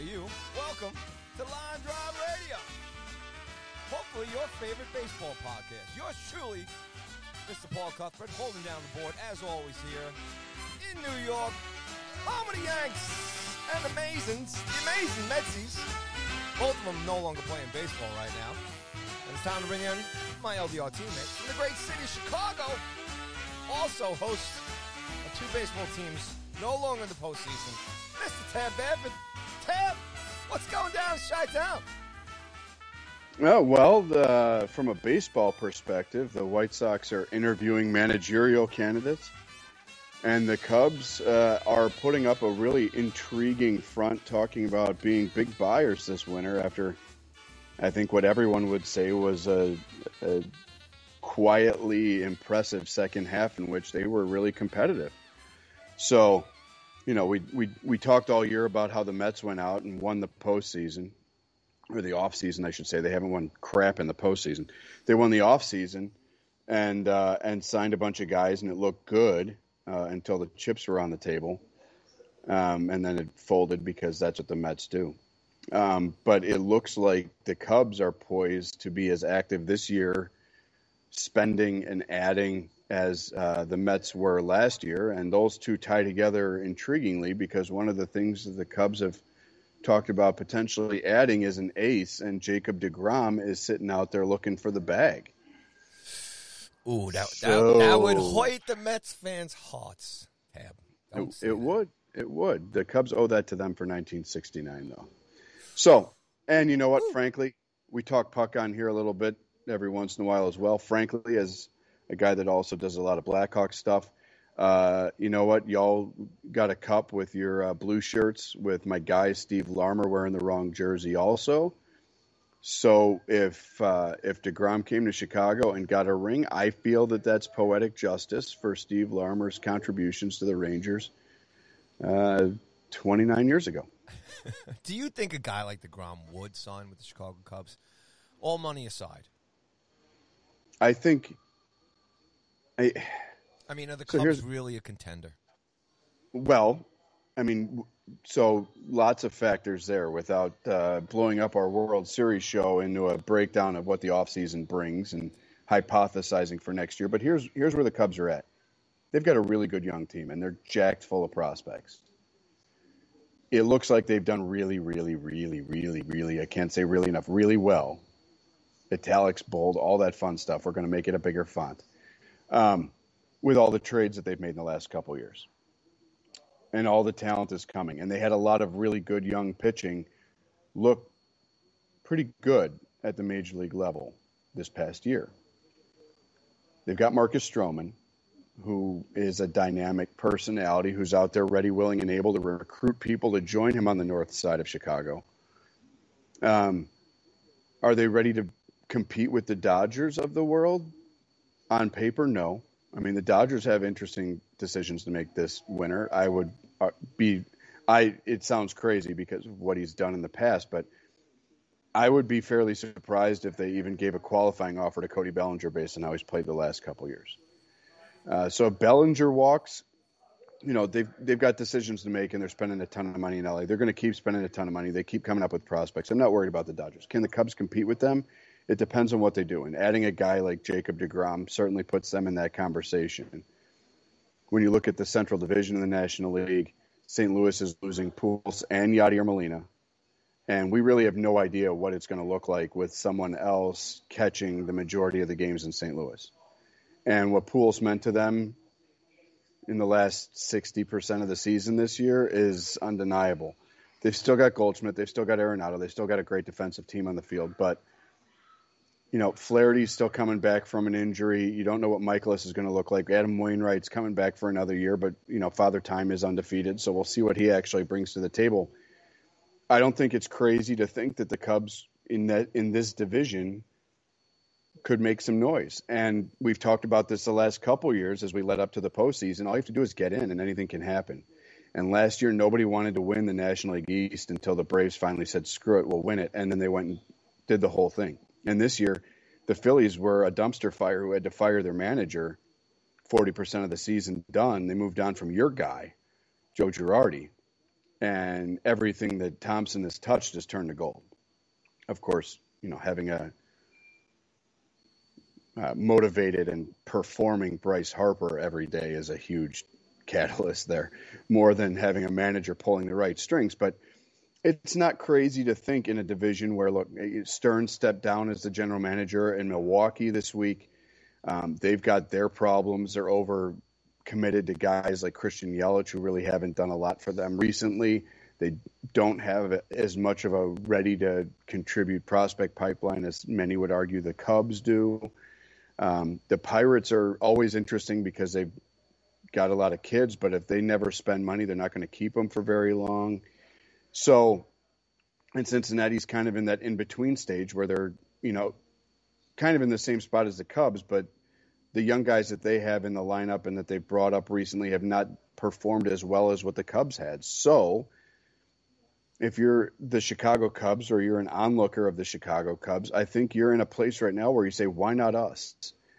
You. Welcome to Line Drive Radio. Hopefully, your favorite baseball podcast. Yours truly, Mr. Paul Cuthbert, holding down the board as always here in New York. The Yanks and the the amazing Metsies. Both of them no longer playing baseball right now. And it's time to bring in my LDR teammates from the great city of Chicago. Also hosts of two baseball teams no longer in the postseason. Mr. Tab. Tab, what's going down in Chi-Town? Oh, well, the, from a baseball perspective, the White Sox are interviewing managerial candidates, and the Cubs uh, are putting up a really intriguing front talking about being big buyers this winter after I think what everyone would say was a, a quietly impressive second half in which they were really competitive. So, you know, we, we, we talked all year about how the Mets went out and won the postseason or the off season, I should say. They haven't won crap in the postseason. They won the off season and uh, and signed a bunch of guys, and it looked good uh, until the chips were on the table, um, and then it folded because that's what the Mets do. Um, but it looks like the Cubs are poised to be as active this year, spending and adding as uh, the Mets were last year, and those two tie together intriguingly because one of the things that the Cubs have talked about potentially adding is an ace, and Jacob DeGrom is sitting out there looking for the bag. Ooh, that, So- that, that would hoit the Mets fans' hearts. Tab. It, it would. It would. The Cubs owe that to them for 1969, though. So, and you know what? Frankly, we talk puck on here a little bit every once in a while as well. Frankly, as a guy that also does a lot of Blackhawk stuff, uh, you know what? Y'all got a cup with your uh, blue shirts with my guy Steve Larmer wearing the wrong jersey, also. So if uh, if Degrom came to Chicago and got a ring, I feel that that's poetic justice for Steve Larmer's contributions to the Rangers uh, 29 years ago. Do you think a guy like DeGrom would sign with the Chicago Cubs? All money aside. I think. I, I mean, are the So Cubs really a contender? well, I mean, so lots of factors there without uh, blowing up our World Series show into a breakdown of what the offseason brings and hypothesizing for next year. But here's here's where the Cubs are at. They've got a really good young team, and they're jacked full of prospects. It looks like they've done really, really, really, really, really, I can't say really enough, really well. Italics, bold, all that fun stuff. We're going to make it a bigger font. Um, with all the trades that they've made in the last couple years. And all the talent is coming. And they had a lot of really good young pitching look pretty good at the major league level this past year. They've got Marcus Stroman, who is a dynamic personality who's out there ready, willing, and able to recruit people to join him on the north side of Chicago. Um, are they ready to compete with the Dodgers of the world? On paper, no. I mean, the Dodgers have interesting decisions to make this winter. I would uh, be, I. It sounds crazy because of what he's done in the past, but I would be fairly surprised if they even gave a qualifying offer to Cody Bellinger based on how he's played the last couple years. Uh, so if Bellinger walks, you know they've they've got decisions to make, and they're spending a ton of money in LA. They're going to keep spending a ton of money. They keep coming up with prospects. I'm not worried about the Dodgers. Can the Cubs compete with them? It depends on what they do. And adding a guy like Jacob DeGrom certainly puts them in that conversation. When you look at the Central Division in the National League, St. Louis is losing Pujols and Yadier Molina. And we really have no idea what it's going to look like with someone else catching the majority of the games in St. Louis. And what Pujols meant to them in the last 60% of the season this year is undeniable. They've still got Goldschmidt, they've still got Arenado, they've still got a great defensive team on the field, but you know, Flaherty's still coming back from an injury. You don't know what Mikolas is going to look like. Adam Wainwright's coming back for another year, but you know, Father Time is undefeated, so we'll see what he actually brings to the table. I don't think it's crazy to think that the Cubs in that in this division could make some noise. And we've talked about this the last couple years as we led up to the postseason. All you have to do is get in, and anything can happen. And last year, nobody wanted to win the National League East until the Braves finally said, "Screw it, we'll win it," and then they went and did the whole thing. And this year, the Phillies were a dumpster fire who had to fire their manager. Forty percent of the season done. They moved on from your guy, Joe Girardi, and everything that Thomson has touched has turned to gold. Of course, you know having a uh, motivated and performing Bryce Harper every day is a huge catalyst there, more than having a manager pulling the right strings. But it's not crazy to think in a division where look Stearns stepped down as the general manager in Milwaukee this week. Um, they've got their problems. They're over committed to guys like Christian Yelich who really haven't done a lot for them recently. They don't have as much of a ready to contribute prospect pipeline as many would argue the Cubs do. Um, the Pirates are always interesting because they've got a lot of kids, but if they never spend money, they're not going to keep them for very long. So, and Cincinnati's kind of in that in between stage where they're, you know, kind of in the same spot as the Cubs, but the young guys that they have in the lineup and that they've brought up recently have not performed as well as what the Cubs had. So, if you're the Chicago Cubs or you're an onlooker of the Chicago Cubs, I think you're in a place right now where you say, why not us?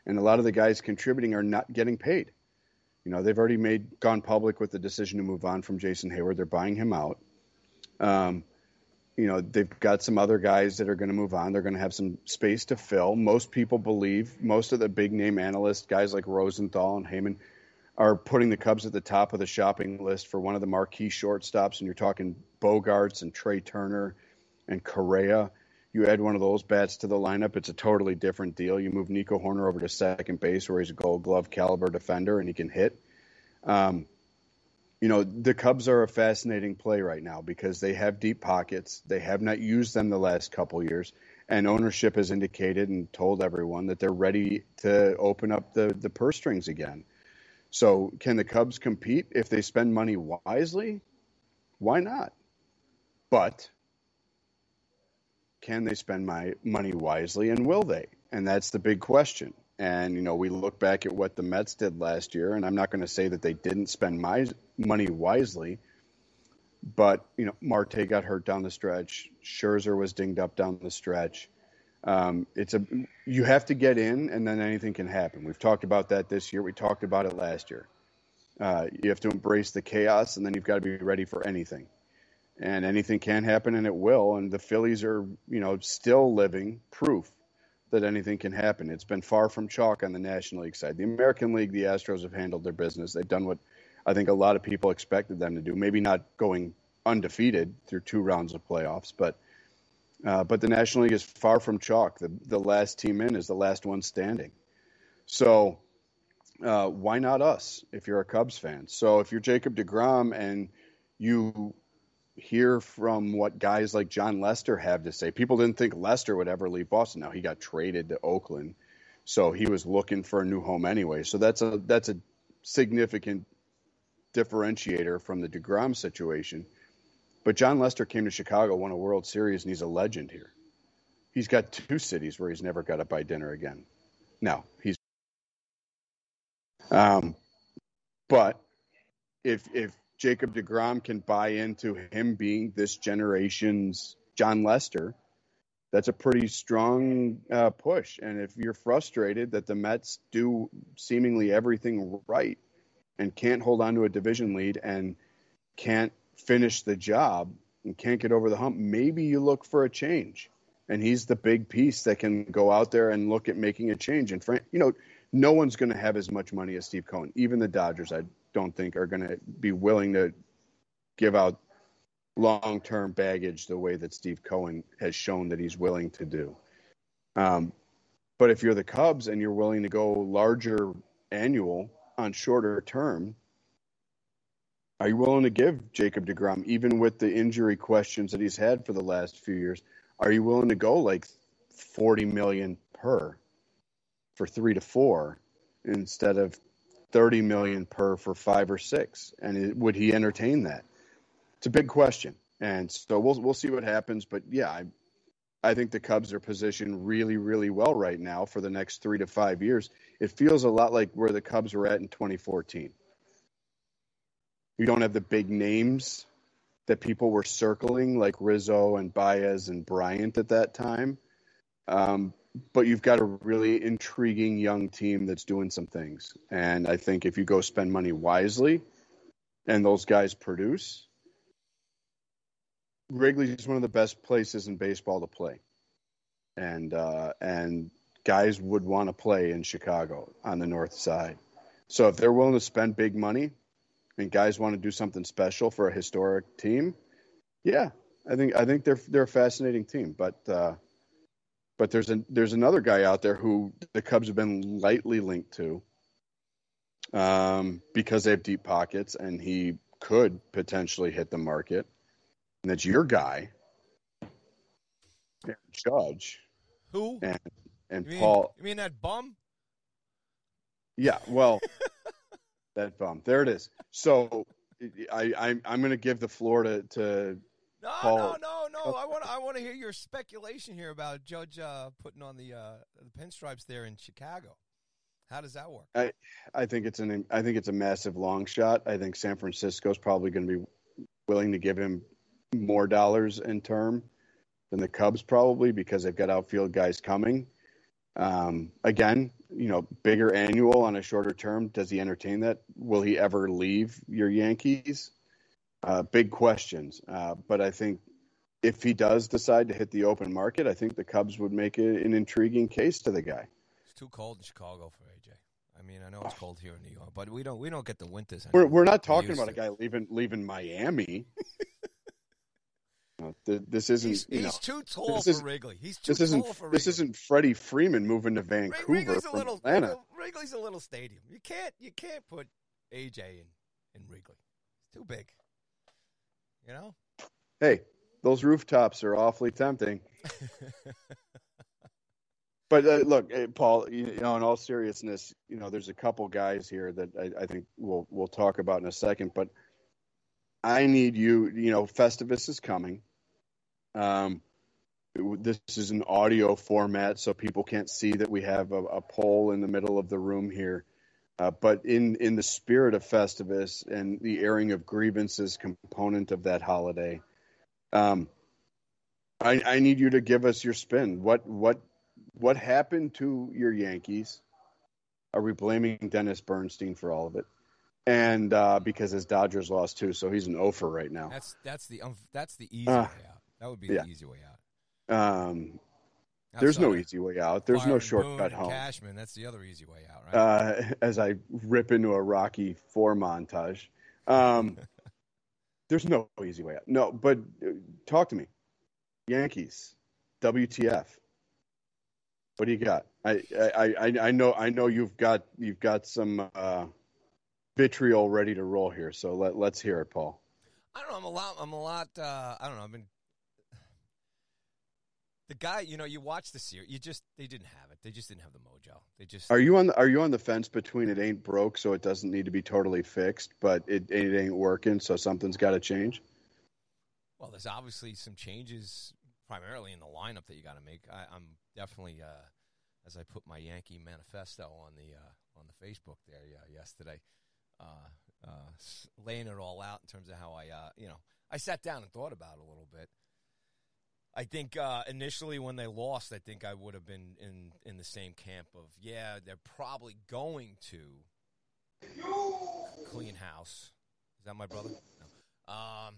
And a lot of the guys contributing are not getting paid. You know, they've already made gone public with the decision to move on from Jason Heyward. They're buying him out. Um, you know, they've got some other guys that are going to move on. They're going to have some space to fill. Most people believe, most of the big name analysts, guys like Rosenthal and Heyman, are putting the Cubs at the top of the shopping list for one of the marquee shortstops, and you're talking Bogaerts and Trea Turner and Correa. You add one of those bats to the lineup, it's a totally different deal. You move Nico Hoerner over to second base, where he's a Gold Glove caliber defender and he can hit. Um, you know, the Cubs are a fascinating play right now because they have deep pockets. They have not used them the last couple years, and ownership has indicated and told everyone that they're ready to open up the the purse strings again. So, can the Cubs compete if they spend money wisely? Why not? But can they spend my money wisely and will they? And that's the big question. And you know, we look back at what the Mets did last year, and I'm not going to say that they didn't spend my money wisely, but you know, Marte got hurt down the stretch. Scherzer was dinged up down the stretch. Um, it's a you have to get in, and then anything can happen. We've talked about that this year. We talked about it last year. Uh, you have to embrace the chaos, and then you've got to be ready for anything. And anything can happen, and it will. And the Phillies are, you know, still living proof that anything can happen. It's been far from chalk on the National League side. The American League, the Astros have handled their business. They've done what I think a lot of people expected them to do. Maybe not going undefeated through two rounds of playoffs, but uh, but the National League is far from chalk. The the last team in is the last one standing. So uh, why not us if you're a Cubs fan? So if you're Jacob DeGrom and you hear from what guys like Jon Lester have to say, people didn't think Lester would ever leave Boston. Now he got traded to Oakland, so he was looking for a new home anyway. So that's a that's a significant differentiator from the DeGrom situation. But Jon Lester came to Chicago, won a World Series, and he's a legend here. He's got two cities where he's never got to buy dinner again. Now he's, um, but if if Jacob Degrom can buy into him being this generation's Jon Lester, that's a pretty strong uh, push. And if you're frustrated that the Mets do seemingly everything right and can't hold on to a division lead and can't finish the job and can't get over the hump, maybe you look for a change. And he's the big piece that can go out there and look at making a change. And, you know, no one's going to have as much money as Steve Cohen. Even the Dodgers, I don't think, are going to be willing to give out long term baggage the way that Steve Cohen has shown that he's willing to do. Um, but if you're the Cubs and you're willing to go larger annual on shorter term, Are you willing to give Jacob DeGrom, even with the injury questions that he's had for the last few years, are you willing to go like 40 million per for three to four instead of 30 million per for five or six? And it, would he entertain that? It's a big question. And so we'll, we'll see what happens. But yeah, I, I think the Cubs are positioned really, really well right now for the next three to five years. It feels a lot like where the Cubs were at in 2014 we don't have the big names that people were circling, like Rizzo and Baez and Bryant at that time. Um, but you've got a really intriguing young team that's doing some things. And I think if you go spend money wisely and those guys produce, Wrigley is one of the best places in baseball to play. And uh, and guys would want to play in Chicago on the north side. So if they're willing to spend big money, and guys want to do something special for a historic team, yeah, I think I think they're they're a fascinating team. But uh, but there's a there's another guy out there who the Cubs have been lightly linked to um, because they have deep pockets, and he could potentially hit the market. And that's your guy, Judge. Who? And and you mean, Paul. You mean that bum? Yeah, well, that bum. There it is. So I, I I'm going to give the floor to to No, no, no, no. I want I want to hear your speculation here about Judge uh, putting on the uh, the pinstripes there in Chicago. How does that work? I think it's an I think it's a massive long shot. I think San Francisco's probably going to be willing to give him more dollars in term than the Cubs probably because they've got outfield guys coming. Um, again, you know, bigger annual on a shorter term. Does he entertain that? Will he ever leave your Yankees? Uh, big questions. Uh, but I think if he does decide to hit the open market, I think the Cubs would make it an intriguing case to the guy. It's too cold in Chicago for AJ. I mean, I know it's cold here in New York, but we don't we don't get the winters. We're we're not talking about a guy leaving leaving Miami. No, th- this isn't He's, you know too tall this for Wrigley. He's too this isn't tall for Wrigley. this isn't Freddie Freeman moving to Vancouver Wrigley's a from little Atlanta. Wrigley's a little stadium. You can't you can't put AJ in in Wrigley. It's too big. You know. Hey, those rooftops are awfully tempting. But uh, look, eh, Paul, you, you know, in all seriousness, you know, there's a couple guys here that I, I think we'll we'll talk about in a second. But I need you. You know, Festivus is coming. Um, this is an audio format, so people can't see that we have a, a poll in the middle of the room here. Uh, but in in the spirit of Festivus and the airing of grievances component of that holiday, um, I, I need you to give us your spin. What what what happened to your Yankees? Are we blaming Dennis Bernstein for all of it? And uh, because his Dodgers lost too, so he's an offer right now. That's that's the um, that's the easy Uh, way out. That would be yeah. the easy way out. Um, there's no easy way out. There's no shortcut home. Cashman, that's the other easy way out, right? Uh, as I rip into a Rocky Four montage, um, there's no easy way out. No, but uh, talk to me, Yankees, WTF? What do you got? I I, I, I know I know you've got you've got some uh, vitriol ready to roll here. So let let's hear it, Paul. I don't know. I'm a lot. I'm a lot. Uh, I don't know. I've been the guy. You know, you watch the series. You just they didn't have it. They just didn't have the mojo. They just Are you on the, are you on the fence between it ain't broke, so it doesn't need to be totally fixed, but it it ain't working, so something's got to change? Well, there's obviously some changes, primarily in the lineup that you got to make. I, I'm definitely, uh, as I put my Yankee manifesto on the uh, on the Facebook there uh, yesterday, uh, uh, laying it all out in terms of how I, uh, you know, I sat down and thought about it a little bit. I think uh, initially when they lost, I think I would have been in in the same camp of yeah, they're probably going to clean house. Is that my brother? No. Um,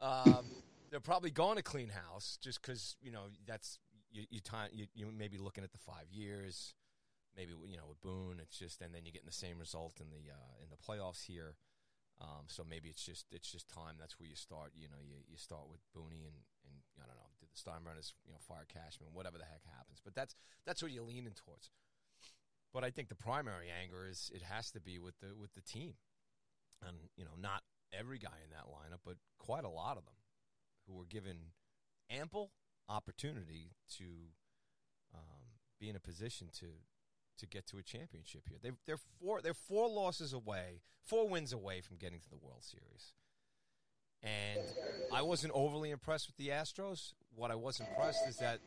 um, they're probably going to clean house just because you know that's you you time you, you may be looking at the five years, maybe you know with Boone. It's just and then you're getting the same result in the uh, in the playoffs here. Um, so maybe it's just it's just time. That's where you start. You know, you, you start with Booney and, and I don't know, did the Steinbrenners you know fire Cashman, whatever the heck happens. But that's that's what you're leaning towards. But I think the primary anger is it has to be with the with the team. and you know, not every guy in that lineup, but quite a lot of them who were given ample opportunity to um, be in a position to to get to a championship here. They, they're four they're four losses away, four wins away from getting to the World Series. And I wasn't overly impressed with the Astros. What I was impressed is that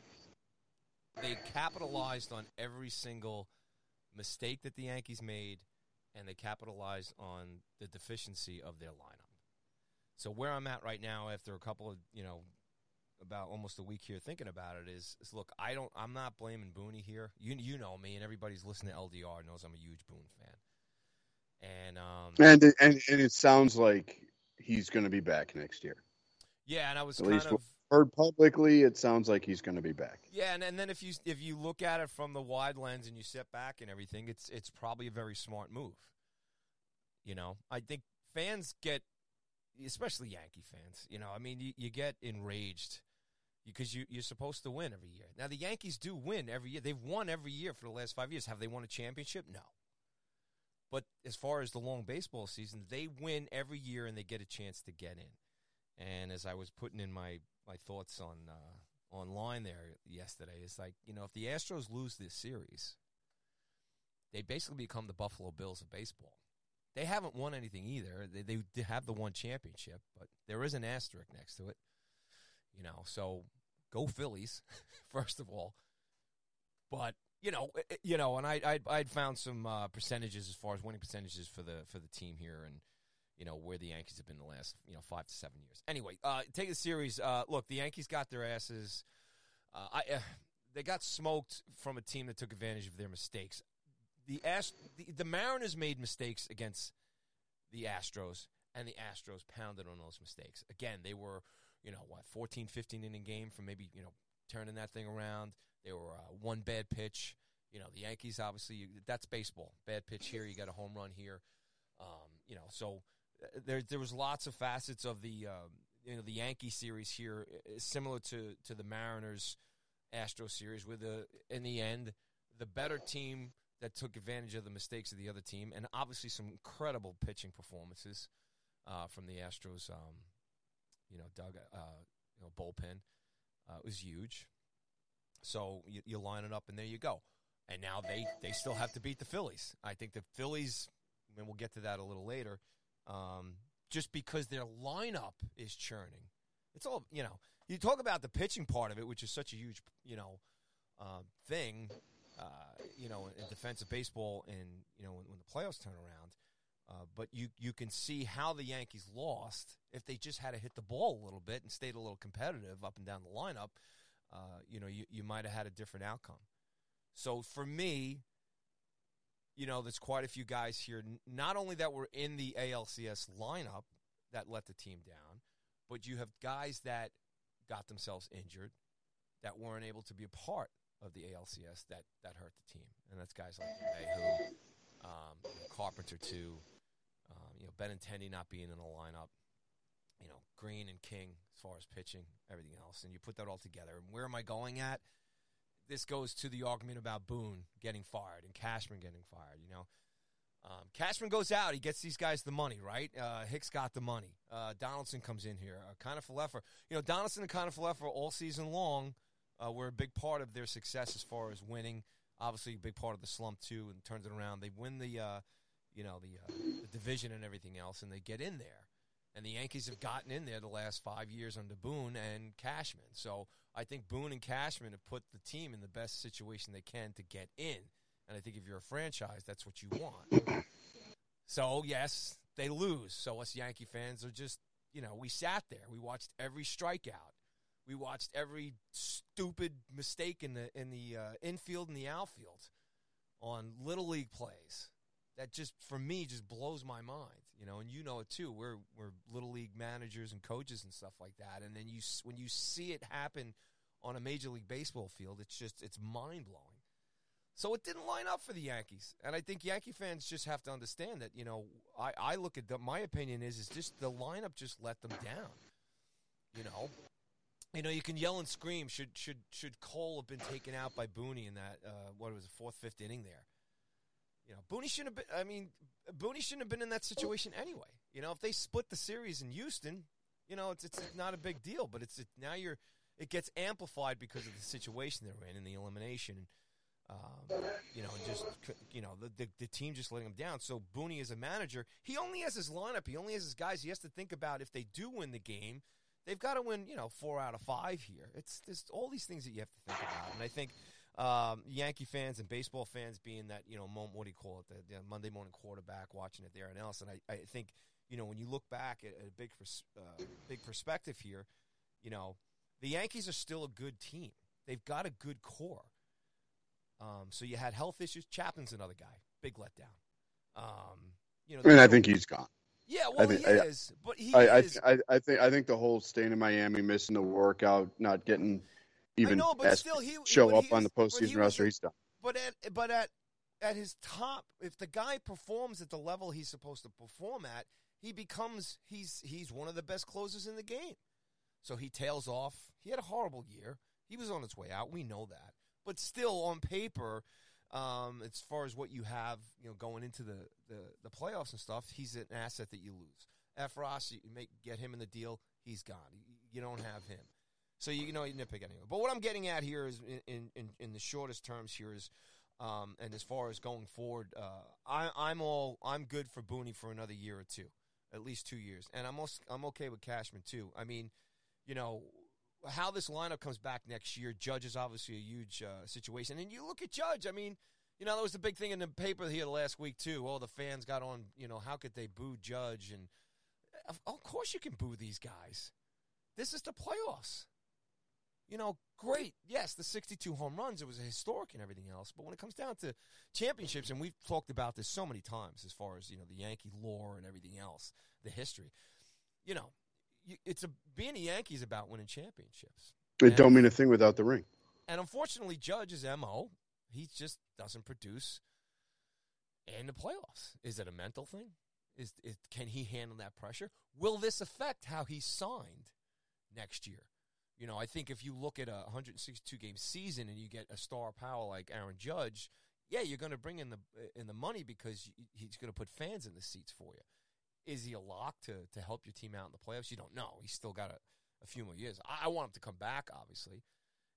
they capitalized on every single mistake that the Yankees made, and they capitalized on the deficiency of their lineup. So where I'm at right now, after a couple of you know, about almost a week here thinking about it, is, is look, I don't, I'm not blaming Booney here. You you know me, and everybody's listening to LDR knows I'm a huge Boone fan. And um, and and and it sounds like he's going to be back next year. Yeah, and I was At kind least of heard publicly. It sounds like he's going to be back. Yeah, and, and then if you if you look at it from the wide lens and you step back and everything, it's it's probably a very smart move. You know, I think fans get, especially Yankee fans. You know, I mean, you, you get enraged because you you're supposed to win every year. Now the Yankees do win every year. They've won every year for the last five years. Have they won a championship? No. But as far as the long baseball season, they win every year and they get a chance to get in. And as I was putting in my my thoughts on uh, online there yesterday, it's like you know if the Astros lose this series, they basically become the Buffalo Bills of baseball. They haven't won anything either. They, they have the one championship, but there is an asterisk next to it. You know, so go Phillies, first of all. But you know, eh, eh, you know, and I I'd, I'd found some uh, percentages as far as winning percentages for the for the team here, and you know where the Yankees have been the last you know five to seven years. Anyway, uh, take the series. Uh, look, the Yankees got their asses. Uh, I uh, they got smoked from a team that took advantage of their mistakes. The Ast- the, the Mariners made mistakes against the Astros, and the Astros pounded on those mistakes. Again, they were you know what 14, 15 inning game from maybe you know turning that thing around. They were uh, one bad pitch. You know, the Yankees obviously that's baseball. Bad pitch here, you got a home run here. Um, you know, so uh, there there was lots of facets of the um, you know the Yankee series here, similar to to the Mariners Astro series, with the in the end the better team that took advantage of the mistakes of the other team, and obviously some incredible pitching performances uh, from the Astros. Um, you know, Doug, uh, you know, bullpen uh, was huge. So you, you line it up, and there you go. And now they, they still have to beat the Phillies. I think the Phillies, and we'll get to that a little later, um, just because their lineup is churning. It's all, you know, you talk about the pitching part of it, which is such a huge, you know, uh, thing, uh, you know, in defensive baseball and, you know, when, when the playoffs turn around. Uh, but you, you can see how the Yankees lost if they just had to hit the ball a little bit and stayed a little competitive up and down the lineup uh, you know, you, you might have had a different outcome. So for me, you know, there's quite a few guys here, not only that were in the ALCS lineup that let the team down, but you have guys that got themselves injured that weren't able to be a part of the ALCS that, that hurt the team. And that's guys like LeMahieu, um, Carpenter, too, you know, Benintendi not being in the lineup you know, Green and King as far as pitching, everything else, and you put that all together. And where am I going at? This goes to the argument about Boone getting fired and Cashman getting fired. You know, um, Cashman goes out, he gets these guys the money, right? Uh, Hicks got the money. Uh, Donaldson comes in here. Uh, Kiner-Falefa, you know, Donaldson and Kiner-Falefa all season long uh, were a big part of their success as far as winning. Obviously, a big part of the slump too, and turns it around. They win the, uh, you know, the, uh, the division and everything else, and they get in there. And the Yankees have gotten in there the last five years under Boone and Cashman. So I think Boone and Cashman have put the team in the best situation they can to get in. And I think if you're a franchise, that's what you want. So, yes, they lose. So us Yankee fans are just, you know, we sat there. We watched every strikeout. We watched every stupid mistake in the in the uh, infield and the outfield on little league plays. That just for me just blows my mind you know, and you know it too. We're we're little league managers and coaches and stuff like that, and then you when you see it happen on a major league baseball field, it's just it's mind blowing. So it didn't line up for the Yankees, and I think Yankee fans just have to understand that. You know, I I look at the, my opinion is is just the lineup just let them down. You know, you know, you can yell and scream. Should should should Cole have been taken out by Booney in that uh, what was the fourth, fifth inning there? You know, Booney shouldn't have been. I mean, Booney shouldn't have been in that situation anyway. You know, if they split the series in Houston, you know, it's it's not a big deal. But it's it, now you're it gets amplified because of the situation they're in and the elimination. Um, you know, and just you know the, the, the team just letting him down. So Booney as a manager, he only has his lineup. He only has his guys. He has to think about if they do win the game, they've got to win. You know, four out of five here. It's just all these things that you have to think about. And I think um, Yankee fans and baseball fans being that you know what do you call it the, the Monday morning quarterback watching it there and else. And I, I think you know when you look back at, at a big uh, big perspective here, you know the Yankees are still a good team. They've got a good core. Um, so you had health issues. Chapman's another guy, big letdown. Um, you know, I mean, I think he's gone. Yeah, well, think, he I, is, but he I, is. I, I, think I think the whole staying in Miami, missing the workout, not getting even know, but still, he, show up on the postseason roster. He's done. But at but at at his top, if the guy performs at the level he's supposed to perform at, he becomes he's he's one of the best closers in the game. So he tails off. He had a horrible year. He was on its way out. We know that but still on paper, um, as far as what you have, you know, going into the, the, the playoffs and stuff, he's an asset that you lose. Effross, you make get him in the deal, he's gone. You don't have him. So you, you know you nitpick anyway. But what I'm getting at here is in in, in the shortest terms here is, um, and as far as going forward, uh, I, I'm all I'm good for Booney for another year or two, at least two years, and I'm also, I'm okay with Cashman too. I mean, you know, how this lineup comes back next year. Judge is obviously a huge uh, situation, and you look at Judge. I mean, you know that was the big thing in the paper here last week too. All the fans got on. You know, how could they boo Judge? And of course you can boo these guys. This is the playoffs. You know, great. Yes, the 62 home runs, it was a historic and everything else. But when it comes down to championships, and we've talked about this so many times as far as, you know, the Yankee lore and everything else, the history, you know, it's a being a Yankee is about winning championships. It and, don't mean a thing without the ring. And unfortunately, Judge's mo he just doesn't produce in the playoffs. Is it a mental thing? Is, is can he handle that pressure? Will this affect how he's signed next year? You know, I think if you look at a 162 game season and you get a star power like Aaron Judge, yeah, you're going to bring in the in the money because he's going to put fans in the seats for you. Is he a lock to, to help your team out in the playoffs? You don't know. He's still got a, a few more years. I, I want him to come back, obviously.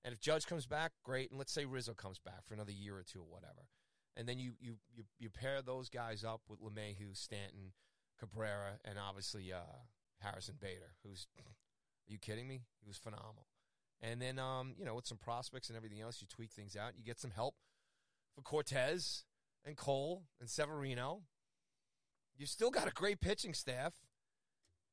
And if Judge comes back, great. And let's say Rizzo comes back for another year or two or whatever. And then you, you, you, you pair those guys up with LeMahieu, Stanton, Cabrera, and obviously uh, Harrison Bader, who's, are you kidding me? He was phenomenal. And then, um, you know, with some prospects and everything else, you tweak things out. You get some help for Cortes and Cole and Severino You've still got a great pitching staff,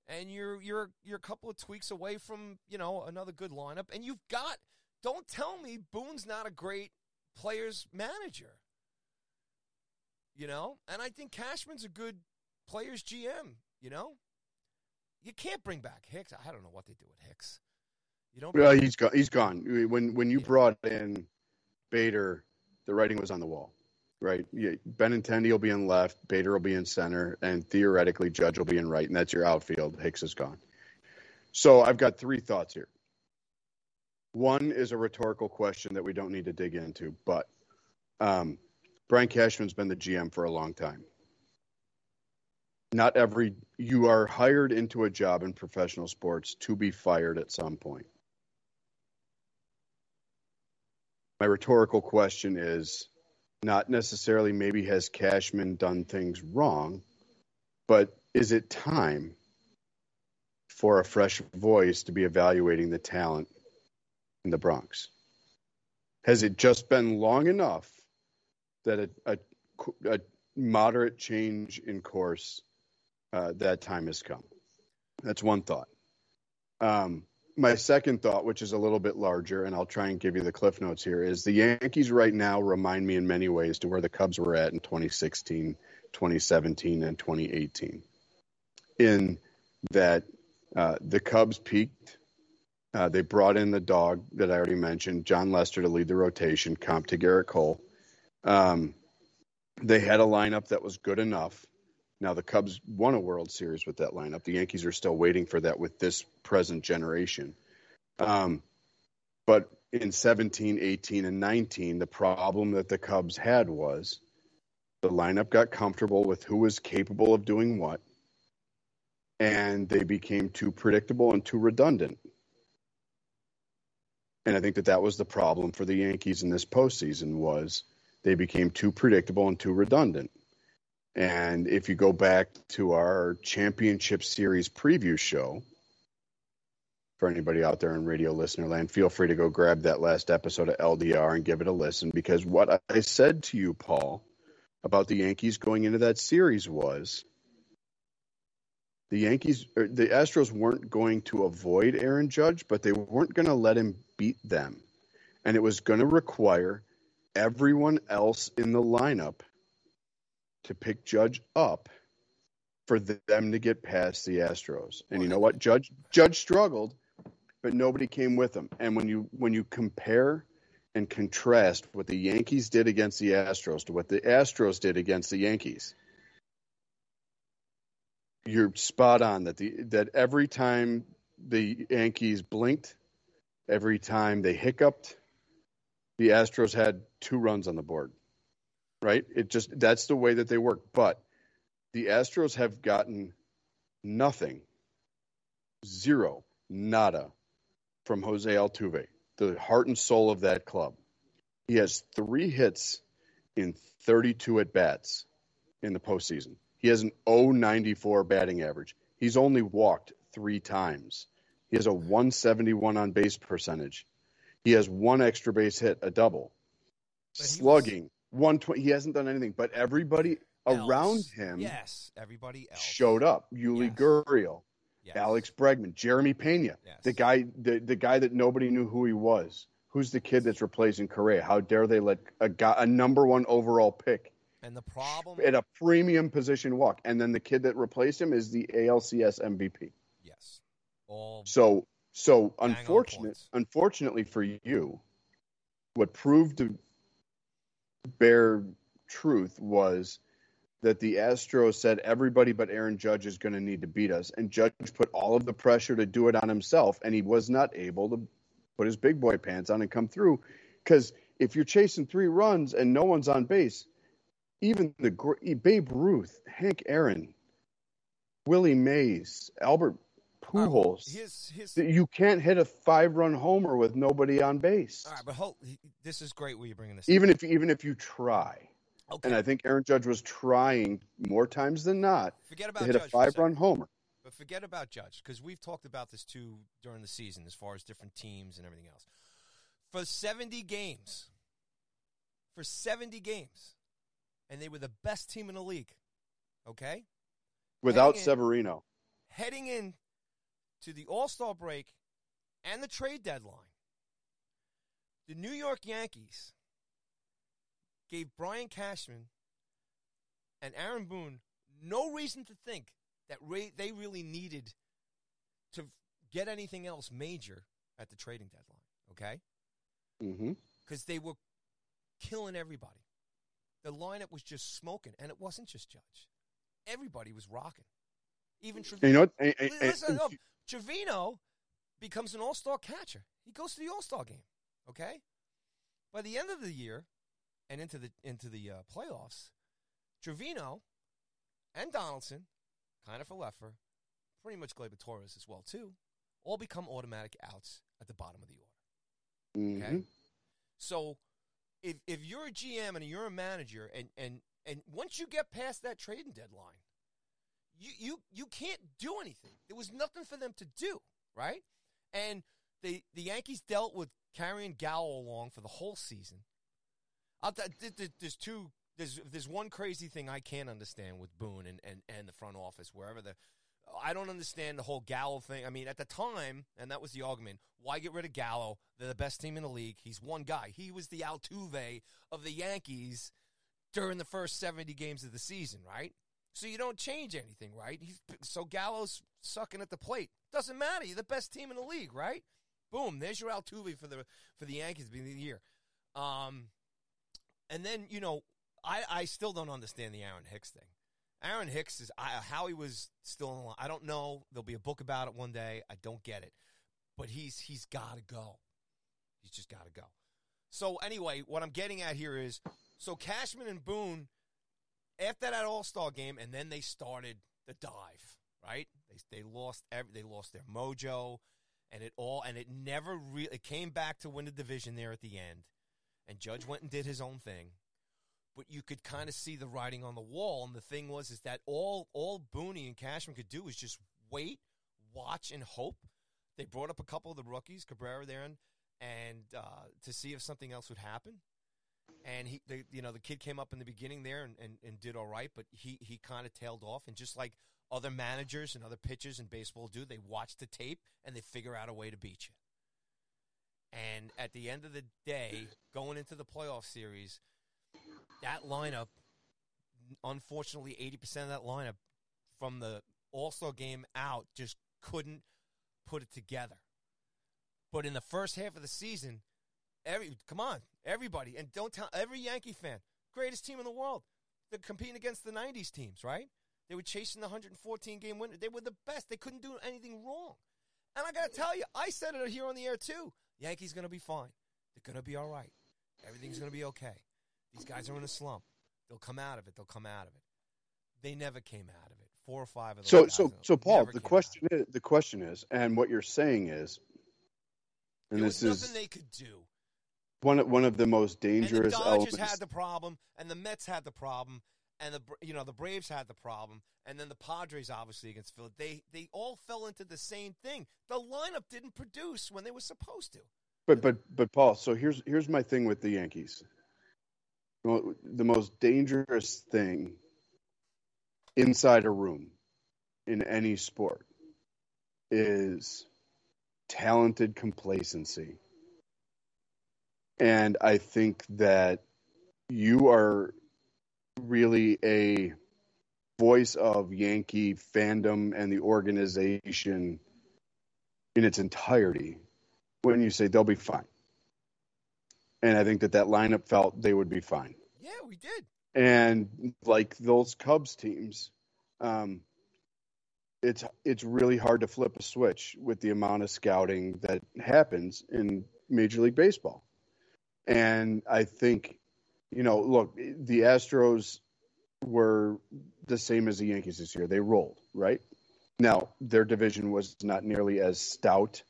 and you're you're you're a couple of tweaks away from you know another good lineup, and you've got. Don't tell me Boone's not a great players manager. You know, and I think Cashman's a good players GM. You know, you can't bring back Hicks. I don't know what they do with Hicks. You don't. Well, he's gone. He's gone. When when you brought in Bader, the writing was on the wall right? Yeah, Benintendi will be in left, Bader will be in center, and theoretically Judge will be in right, and that's your outfield. Hicks is gone. So I've got three thoughts here. One is a rhetorical question that we don't need to dig into, but um, Brian Cashman's been the GM for a long time. Not every you are hired into a job in professional sports to be fired at some point. My rhetorical question is not necessarily maybe has Cashman done things wrong, but is it time for a fresh voice to be evaluating the talent in the Bronx? Has it just been long enough that a, a, a moderate change in course uh, that time has come? That's one thought. Um, my second thought, which is a little bit larger, and I'll try and give you the cliff notes here, is the Yankees right now remind me in many ways to where the Cubs were at in 2016, 2017, and 2018. In that uh, the Cubs peaked. Uh, they brought in the dog that I already mentioned, Jon Lester, to lead the rotation, comp to Gerrit Cole. Um, they had a lineup that was good enough now, the Cubs won a World Series with that lineup. The Yankees are still waiting for that with this present generation. Um, but in 17, 18, and 19, the problem that the Cubs had was the lineup got comfortable with who was capable of doing what. and they became too predictable and too redundant. And I think that that was the problem for the Yankees in this postseason was they became too predictable and too redundant. And if you go back to our championship series preview show, for anybody out there in radio listener land, feel free to go grab that last episode of LDR and give it a listen because what I said to you, Paul, about the Yankees going into that series was the Yankees, er, the Astros weren't going to avoid Aaron Judge, but they weren't going to let him beat them. And it was going to require everyone else in the lineup to pick Judge up for them to get past the Astros. And you know what? Judge Judge struggled, but nobody came with him. And when you when you compare and contrast what the Yankees did against the Astros to what the Astros did against the Yankees, you're spot on that the that every time the Yankees blinked, every time they hiccuped, the Astros had two runs on the board. Right? It just that's the way that they work. But the Astros have gotten nothing, zero, nada from Jose Altuve, the heart and soul of that club. He has three hits in 32 at bats in the postseason. He has an 094 batting average. He's only walked three times. He has a 171 on base percentage. He has one extra base hit, a double. Slugging. 120. He hasn't done anything, but everybody else. around him yes, everybody else. showed up. Yuli yes. Gurriel, yes. Alex Bregman, Jeremy Pena, yes. the guy the, the guy that nobody knew who he was. Who's the kid that's replacing Correa? How dare they let a guy, a number one overall pick and the problem at a premium position walk, and then the kid that replaced him is the ALCS MVP. Yes. All so so unfortunate unfortunately for you, what proved to bear truth was that the Astros said everybody but Aaron Judge is going to need to beat us, and Judge put all of the pressure to do it on himself, and he was not able to put his big boy pants on and come through. Because if you're chasing three runs and no one's on base, even the Babe Ruth, Hank Aaron, Willie Mays, Albert Pujols. Uh, his, his, you can't hit a five-run homer with nobody on base. All right, but hold, this is great. Where you bringing this? Even up. if even if you try, okay. and I think Aaron Judge was trying more times than not forget about to hit Judge a five-run homer. But forget about Judge because we've talked about this too during the season, as far as different teams and everything else. For seventy games, for seventy games, and they were the best team in the league. Okay? Without heading Severino. Heading in to the All Star break and the trade deadline, the New York Yankees gave Brian Cashman and Aaron Boone no reason to think that they really needed to get anything else major at the trading deadline. Okay? Because mm-hmm. they were killing everybody. The lineup was just smoking, and it wasn't just Judge. Everybody was rocking. Even Trevino. You know what? I, I, Listen, I, Trevino becomes an all-star catcher. He goes to the all-star game. Okay. By the end of the year, and into the into the uh, playoffs, Trevino and Donaldson, Kiner Falefa, pretty much Gleyber Torres as well too, all become automatic outs at the bottom of the order. Okay. Mm-hmm. So if if you're a GM and you're a manager, and and and once you get past that trading deadline, you you you can't do anything. There was nothing for them to do, right? And the the Yankees dealt with carrying Gallo along for the whole season. I'll t- there's two. There's there's one crazy thing I can't understand with Boone and, and, and the front office, wherever the I don't understand the whole Gallo thing. I mean, at the time, and that was the argument, why get rid of Gallo? They're the best team in the league. He's one guy. He was the Altuve of the Yankees during the first 70 games of the season, right? So you don't change anything, right? He's, so Gallo's sucking at the plate. Doesn't matter. You're the best team in the league, right? Boom. There's your Altuve for the for the Yankees beginning of the year. Um, and then you know, I I still don't understand the Aaron Hicks thing. Aaron Hicks is I, how he was still in the line. I don't know. There'll be a book about it one day. I don't get it, but he's he's got to go. He's just got to go. So anyway, what I'm getting at here is so Cashman and Boone after that All Star game, and then they started the dive. right? They they lost every, they lost their mojo, and it all and it never really it came back to win the division there at the end, and Judge went and did his own thing, but you could kind of see the writing on the wall. And the thing was is that all all Booney and Cashman could do was just wait, watch, and hope. They brought up a couple of the rookies, Cabrera there, and and uh, to see if something else would happen and he, the, you know, the kid came up in the beginning there and, and, and did all right, but he, he kind of tailed off. And just like other managers and other pitchers in baseball do, they watch the tape and they figure out a way to beat you. And at the end of the day, going into the playoff series, that lineup, unfortunately, 80% of that lineup from the All Star game out just couldn't put it together. But in the first half of the season, every come on, Everybody. And don't tell every Yankee fan, greatest team in the world. They're competing against the 90s teams, right? They were chasing the 114 game winner. They were the best. They couldn't do anything wrong. And I got to tell you, I said it here on the air too. Yankees going to be fine. They're going to be all right. Everything's going to be okay. These guys are in a slump. They'll come out of it. They'll come out of it. They never came out of it. Four or five of them. So, so, so, Paul. The question is, the question is, and what you're saying is, and there this was nothing is, they could do one one of the most dangerous. And the Dodgers elements. had the problem, and the Mets had the problem, and the you know the Braves had the problem, and then the Padres obviously against Philly. They they all fell into the same thing. The lineup didn't produce when they were supposed to. But but but Paul, so here's here's my thing with the Yankees. The most dangerous thing inside a room in any sport is talented complacency and I think that you are really a voice of Yankee fandom and the organization in its entirety when you say they'll be fine. And I think that that lineup felt they would be fine. Yeah, we did. And like those Cubs teams, um, it's it's really hard to flip a switch with the amount of scouting that happens in Major League Baseball. And I think, you know, look, the Astros were the same as the Yankees this year. They rolled, right? Now, their division was not nearly as stout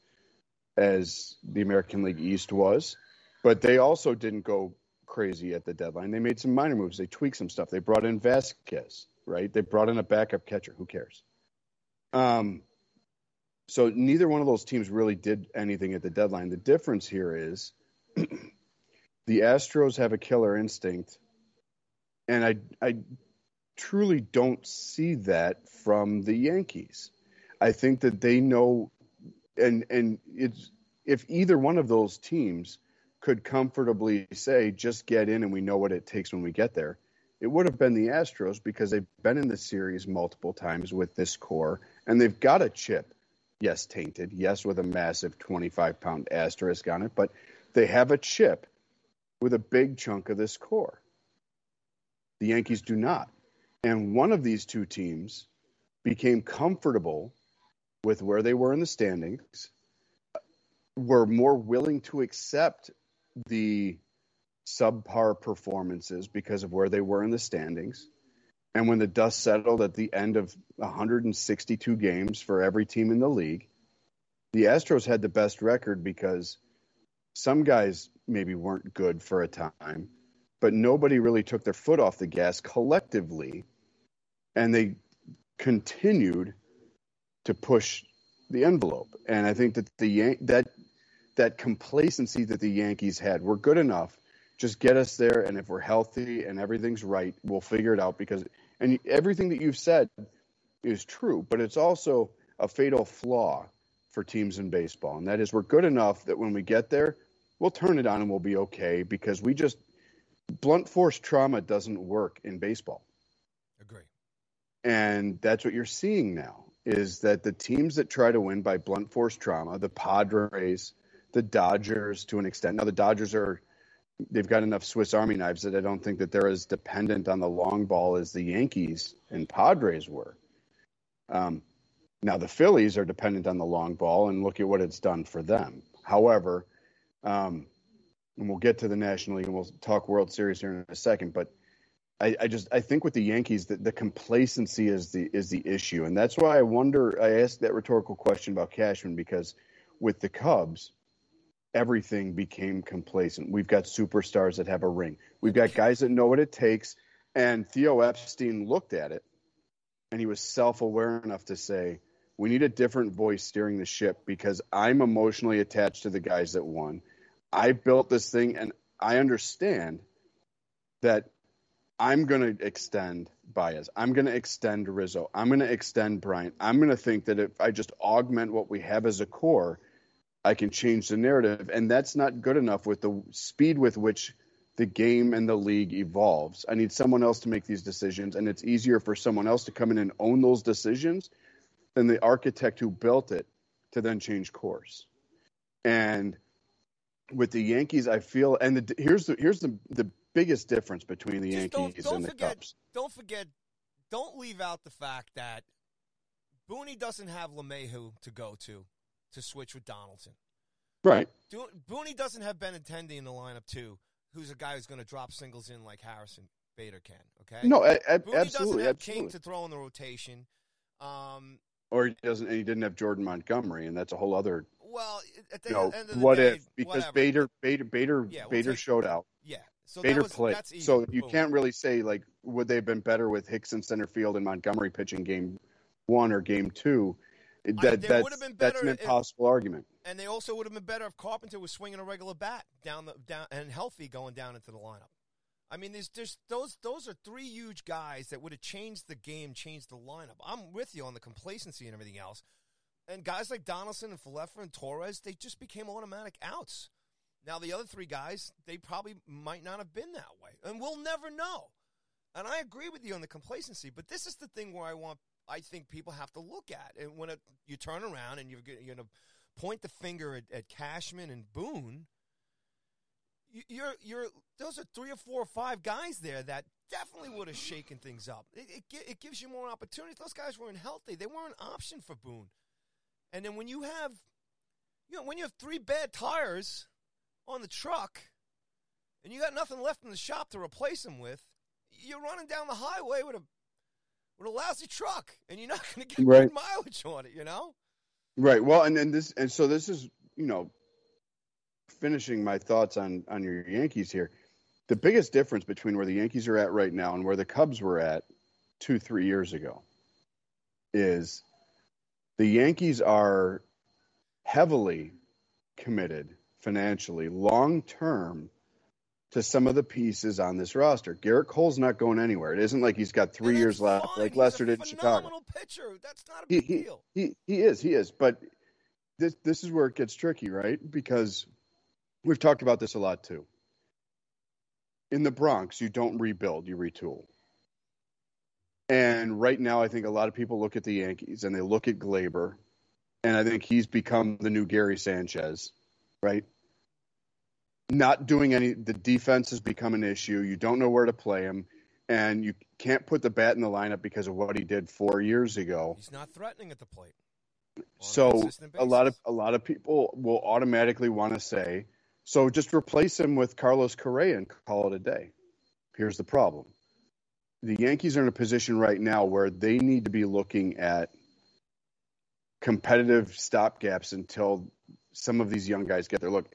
as the American League East was, but they also didn't go crazy at the deadline. They made some minor moves. They tweaked some stuff. They brought in Vázquez, right? They brought in a backup catcher. Who cares? Um, so neither one of those teams really did anything at the deadline. The difference here is the Astros have a killer instinct, and I I truly don't see that from the Yankees. I think that they know, and and it's if either one of those teams could comfortably say, just get in and we know what it takes when we get there, it would have been the Astros because they've been in the series multiple times with this core and they've got a chip. Yes, tainted. Yes, with a massive 25 pound asterisk on it, but they have a chip with a big chunk of this core. The Yankees do not. And one of these two teams became comfortable with where they were in the standings, were more willing to accept the subpar performances because of where they were in the standings. And when the dust settled at the end of 162 games for every team in the league, the Astros had the best record because some guys maybe weren't good for a time, but nobody really took their foot off the gas collectively, and they continued to push the envelope. And I think that the Yan- that that complacency that the Yankees had, we're good enough. Just get us there, and if we're healthy and everything's right, we'll figure it out. Because and everything that you've said is true, but it's also a fatal flaw for teams in baseball, and that is we're good enough that when we get there, we'll turn it on and we'll be okay because we just blunt force trauma doesn't work in baseball. Agree. And that's what you're seeing now is that the teams that try to win by blunt force trauma, the Padres, the Dodgers to an extent. Now the Dodgers are they've got enough Swiss Army knives that I don't think that they're as dependent on the long ball as the Yankees and Padres were. Um, now the Phillies are dependent on the long ball, and look at what it's done for them. However, um, and we'll get to the National League and we'll talk World Series here in a second. But I, I just I think with the Yankees that the complacency is the is the issue, and that's why I wonder. I asked that rhetorical question about Cashman because with the Cubs, everything became complacent. We've got superstars that have a ring. We've got guys that know what it takes. And Theo Epstein looked at it, and he was self aware enough to say, "We need a different voice steering the ship because I'm emotionally attached to the guys that won. I built this thing, and I understand that." I'm going to extend Baez. I'm going to extend Rizzo. I'm going to extend Bryant. I'm going to think that if I just augment what we have as a core, I can change the narrative. And that's not good enough with the speed with which the game and the league evolves. I need someone else to make these decisions. And it's easier for someone else to come in and own those decisions than the architect who built it to then change course. And with the Yankees, I feel, and the, here's the here's the the biggest difference between the Just Yankees don't, don't and the forget, Cubs. Don't forget, don't leave out the fact that Booney doesn't have LeMahieu to go to to switch with Donaldson. Right. Do, Booney doesn't have Benintendi in the lineup too, who's a guy who's going to drop singles in like Harrison Bader can. Okay. No, a, a, Booney absolutely, doesn't have absolutely. King to throw in the rotation. Um, or he doesn't. And he didn't have Jordan Montgomery, and that's a whole other. Well, at the You know, end of the what day, if because whatever. Bader, Bader, Bader, Yeah, we'll Bader take- showed out. Yeah. So Bader was, played. So you Boom. can't really say like would they have been better with Hicks in center field and Montgomery pitching game one or game two. I- That they that's, that's an better if- impossible argument. And they also would have been better if Carpenter was swinging a regular bat down the down and healthy going down into the lineup. I mean, there's just those those are three huge guys that would have changed the game, changed the lineup. I'm with you on the complacency and everything else. And guys like Donaldson and Falefa and Torres, they just became automatic outs. Now the other three guys, they probably might not have been that way, and we'll never know. And I agree with you on the complacency, but this is the thing where I want, I think people have to look at, and when it, you turn around and you're, you're going to point the finger at, at Cashman and Boone, you- you're you're those are three or four or five guys there that definitely would have shaken things up. It, it, it gives you more opportunities. Those guys weren't healthy; they weren't an option for Boone. And then when you have, you know, when you have three bad tires on the truck, and you got nothing left in the shop to replace them with, you're running down the highway with a with a lousy truck, and you're not going to get Right. good mileage on it. You know. Right. Well, and then this, and so this is, you know, finishing my thoughts on on your Yankees here. The biggest difference between where the Yankees are at right now and where the Cubs were at two, three years ago is the Yankees are heavily committed financially, long term, to some of the pieces on this roster. Gerrit Cole's not going anywhere. It isn't like he's got three years that's left, like He's Lester did in Chicago pitcher. That's not a he, big he, deal. he he is he is but this this is where it gets tricky right because we've talked about this a lot too in the bronx you don't rebuild you retool and right now i think a lot of people look at the yankees and they look at Gleyber and i think he's become the new gary sanchez right? Not doing any the defense has become an issue. You don't know where to play him and you can't put the bat in the lineup because of what he did four years ago. He's not threatening at the plate. a so a lot of a lot of people will automatically want to say, so just replace him with Carlos Correa and call it a day. Here's the problem: the Yankees are in a position right now where they need to be looking at competitive stopgaps until some of these young guys get there. Look,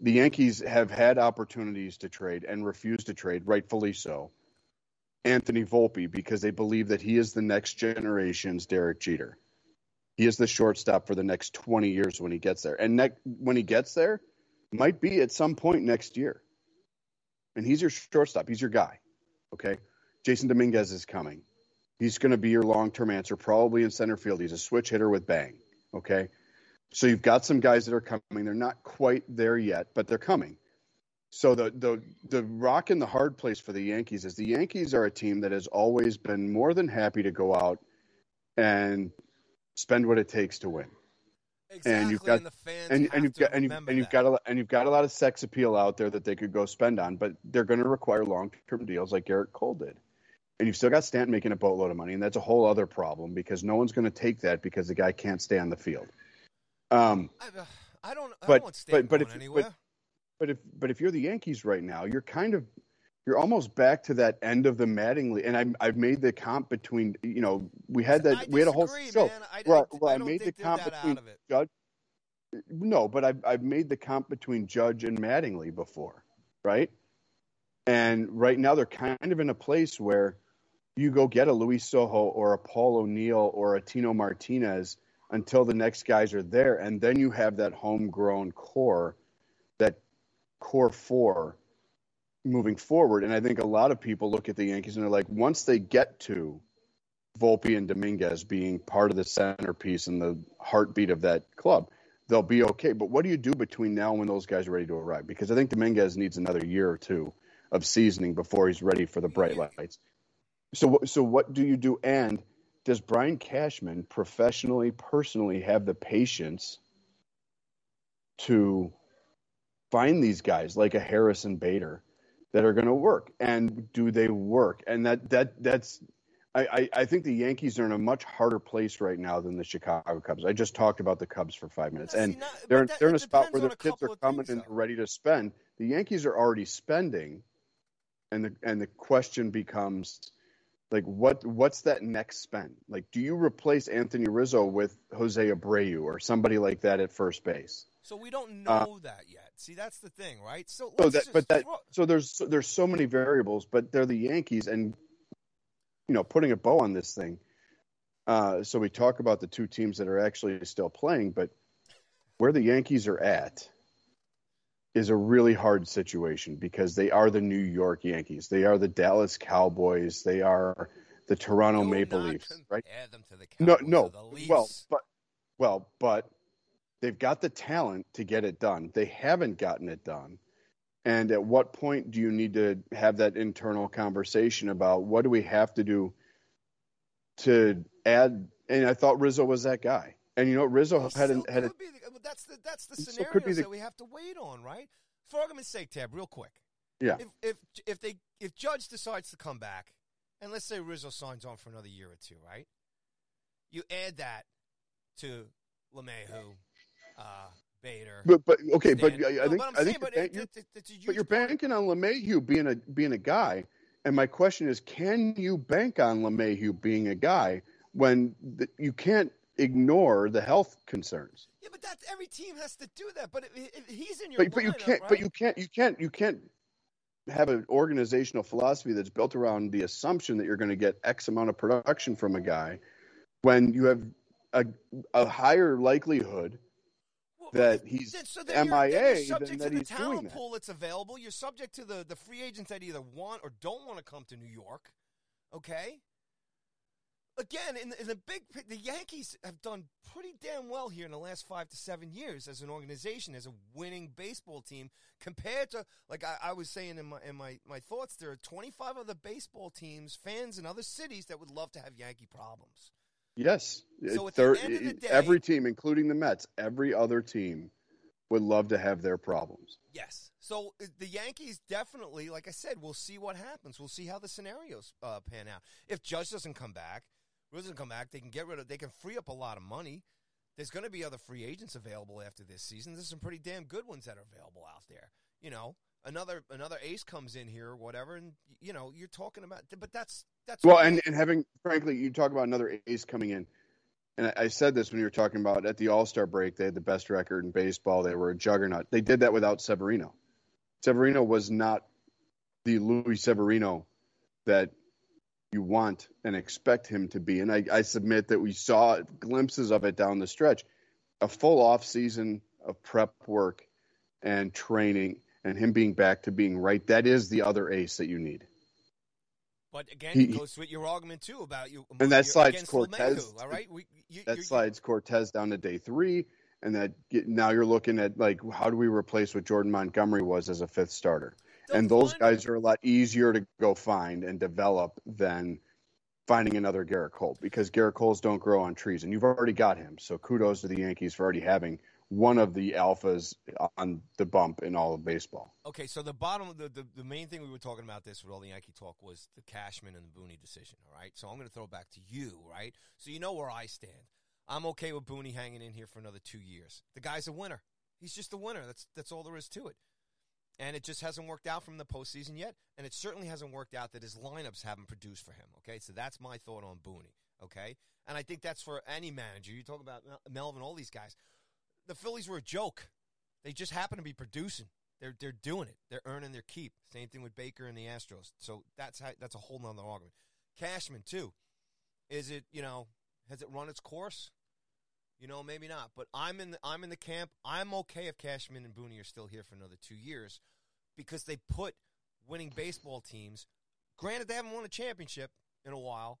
the Yankees have had opportunities to trade and refused to trade, rightfully so. Anthony Volpe because they believe that he is the next generation's Derek Jeter. He is the shortstop for the next 20 years when he gets there. And ne- when he gets there, might be at some point next year. And he's your shortstop. He's your guy. Okay. Jasson Dominguez is coming. He's going to be your long term answer, probably in center field. He's a switch hitter with bang. Okay. So you've got some guys that are coming. They're not quite there yet, but they're coming. So the the the rock and the hard place for the Yankees is the Yankees are a team that has always been more than happy to go out and spend what it takes to win. exactly, and you've got- And and you've got and you've, and you've got a and you've got a lot of sex appeal out there that they could go spend on, but they're going to require long term deals like Gerrit Cole did. And you've still got Stanton making a boatload of money, and that's a whole other problem because no one's going to take that because the guy can't stay on the field. Um, I, uh, I don't. I But- don't but- but if- anywhere. but if but if you're the Yankees right now, you're kind of you're almost back to that end of the Mattingly, and I, I've made the comp between you know we had that I we had a whole disagree, show. man. I, well, I, well, I made the comp between out of it. Judge. No, but I've I've made the comp between Judge and Mattingly before, right? And right now they're kind of in a place where you go get a Luis Sojo or a Paul O'Neill or a Tino Martinez until the next guys are there, and then you have that homegrown core, that core four moving forward. And I think a lot of people look at the Yankees and they're like, once they get to Volpe and Dominguez being part of the centerpiece and the heartbeat of that club, they'll be okay. But what do you do between now and when those guys are ready to arrive? Because I think Dominguez needs another year or two of seasoning before he's ready for the bright lights. So, so what do you do? And does Brian Cashman professionally, personally have the patience to find these guys like a Harrison Bader that are going to work? And do they work? And that that that's I, I, think the Yankees are in a much harder place right now than the Chicago Cubs. I just talked about the Cubs for five minutes, and not- they're that- they're in a spot where their kids are coming and ready to spend. The Yankees are already spending, and the and the question becomes like what what's that next spend? Like, do you replace Anthony Rizzo with Jose Abreu or somebody like that at first base? So we don't know Uh, that yet. See, that's the thing, right? So So that, but that, throw- so there's so there's so many variables, but they're the Yankees, and you know, putting a bow on this thing. Uh, so we talk about the two teams that are actually still playing, but where the Yankees are at is a really hard situation because they are the New York Yankees, they are the Dallas Cowboys, they are the Toronto do Maple Leafs, right? compare them to the No, Cowboys no. Leafs. Well, but well, but they've got the talent to get it done. They haven't gotten it done. And at what point do you need to have that internal conversation about what do we have to do to add? And I thought Rizzo was that guy. And you know, Rizzo had still a, had a, the- that's the that's the that we have to wait on, right? For argument's sake, Tab, real quick. yeah. If if if they if Judge decides to come back, and let's say Rizzo signs on for another year or two, right? You add that to LeMahieu, uh, Bader. But but okay, but Stan- I, I No, think but saying, think but you're it, it, it, it's a huge but you're banking on LeMahieu being a being a guy. And my question is, can you bank on LeMahieu being a guy when the, you can't ignore the health concerns? Yeah, but that's every team has to do that. But if, if he's in your But, but you can't. right? But you can't. You can't. You can't have an organizational philosophy that's built around the assumption that you're going to get X amount of production from a guy when you have a, a higher likelihood Well, that he's then- so then you're, MIA you're subject that to the talent that. pool that's available. You're subject to the, the free agents that either want or don't want to come to New York. Okay. Again, in the, in the big, the Yankees have done pretty damn well here in the last five to seven years as an organization, as a winning baseball team, compared to like I, I was saying in my in my, my thoughts. There are 25 other baseball teams, fans in other cities that would love to have Yankee problems. Yes. So at the end of the day- every team, including the Mets, every other team would love to have their problems. Yes. So uh, the Yankees definitely, like I said, we'll see what happens. We'll see how the scenarios uh, pan out. If Judge doesn't come back, Doesn't come back, they can get rid of. They can free up a lot of money. There's going to be other free agents available after this season. There's some pretty damn good ones that are available out there. You know, another another ace comes in here or whatever, and you know you're talking about. But that's that's Well, and, and having, frankly, you talk about another ace coming in. And I, I said this when you were talking about at the All Star break, they had the best record in baseball. They were a juggernaut. They did that without Severino. Severino was not the Luis Severino that you want and expect him to be. And I, I submit that we saw glimpses of it down the stretch. A full off season of prep work and training and him being back to being right. That is the other ace that you need. But again, he- it goes with your argument too about you. And that slides Cortes all right, we, you, that slides Cortes down to day three, and that now you're looking at like how do we replace what Jordan Montgomery was as a fifth starter? They'll and those find guys are a lot easier to go find and develop than finding another Gerrit Cole because Gerrit Coles don't grow on trees, and you've already got him. So kudos to the Yankees for already having one of the alphas on the bump in all of baseball. Okay, so the bottom, the, the the main thing we were talking about this with all the Yankee talk was the Cashman and the Booney decision. All right, so I'm going to throw it back to you, right? So you know where I stand. I'm okay with Booney hanging in here for another two years. The guy's a winner. He's just a winner. That's that's all there is to it. And it just hasn't worked out from the postseason yet. And it certainly hasn't worked out that his lineups haven't produced for him. Okay. So that's my thought on Booney. Okay. And I think that's for any manager. You talk about Melvin, all these guys. The Phillies were a joke. They just happen to be producing. They're they're doing it. They're earning their keep. Same thing with Baker and the Astros. So that's how, that's a whole nother argument. Cashman too. Is it you know has it run its course? You know maybe not. But I'm in the, I'm in the camp. I'm okay if Cashman and Booney are still here for another two years because they put winning baseball teams. Granted, they haven't won a championship in a while,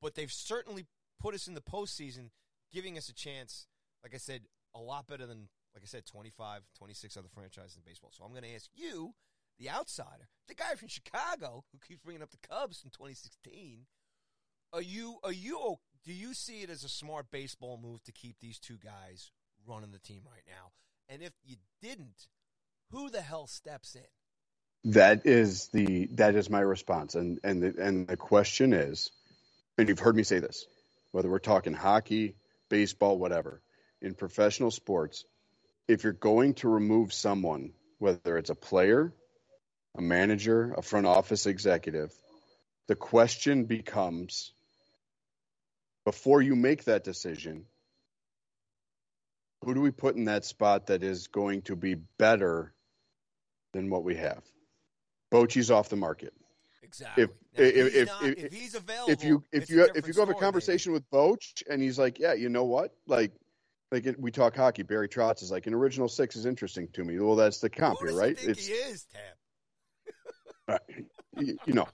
but they've certainly put us in the postseason, giving us a chance. Like I said, a lot better than like I said, 25, 26 other franchises in baseball. So I'm going to ask you, the outsider, the guy from Chicago who keeps bringing up the Cubs in 2016. Are you are you do you see it as a smart baseball move to keep these two guys running the team right now? And if you didn't, who the hell steps in? That is the that is my response, and and the, and the question is, and you've heard me say this, whether we're talking hockey, baseball, whatever, in professional sports, if you're going to remove someone, whether it's a player, a manager, a front office executive, the question becomes before you make that decision, who do we put in that spot that is going to be better than what we have? Bochy's off the market. Exactly. If now, if, if, if, not, if, if, he's available, if you if you if you go have a conversation with Boch and he's like, yeah, you know what, like like we talk hockey. Barry Trotz is like an original six is interesting to me. Well, that's the comp here, right? He is Tab. you, you, know,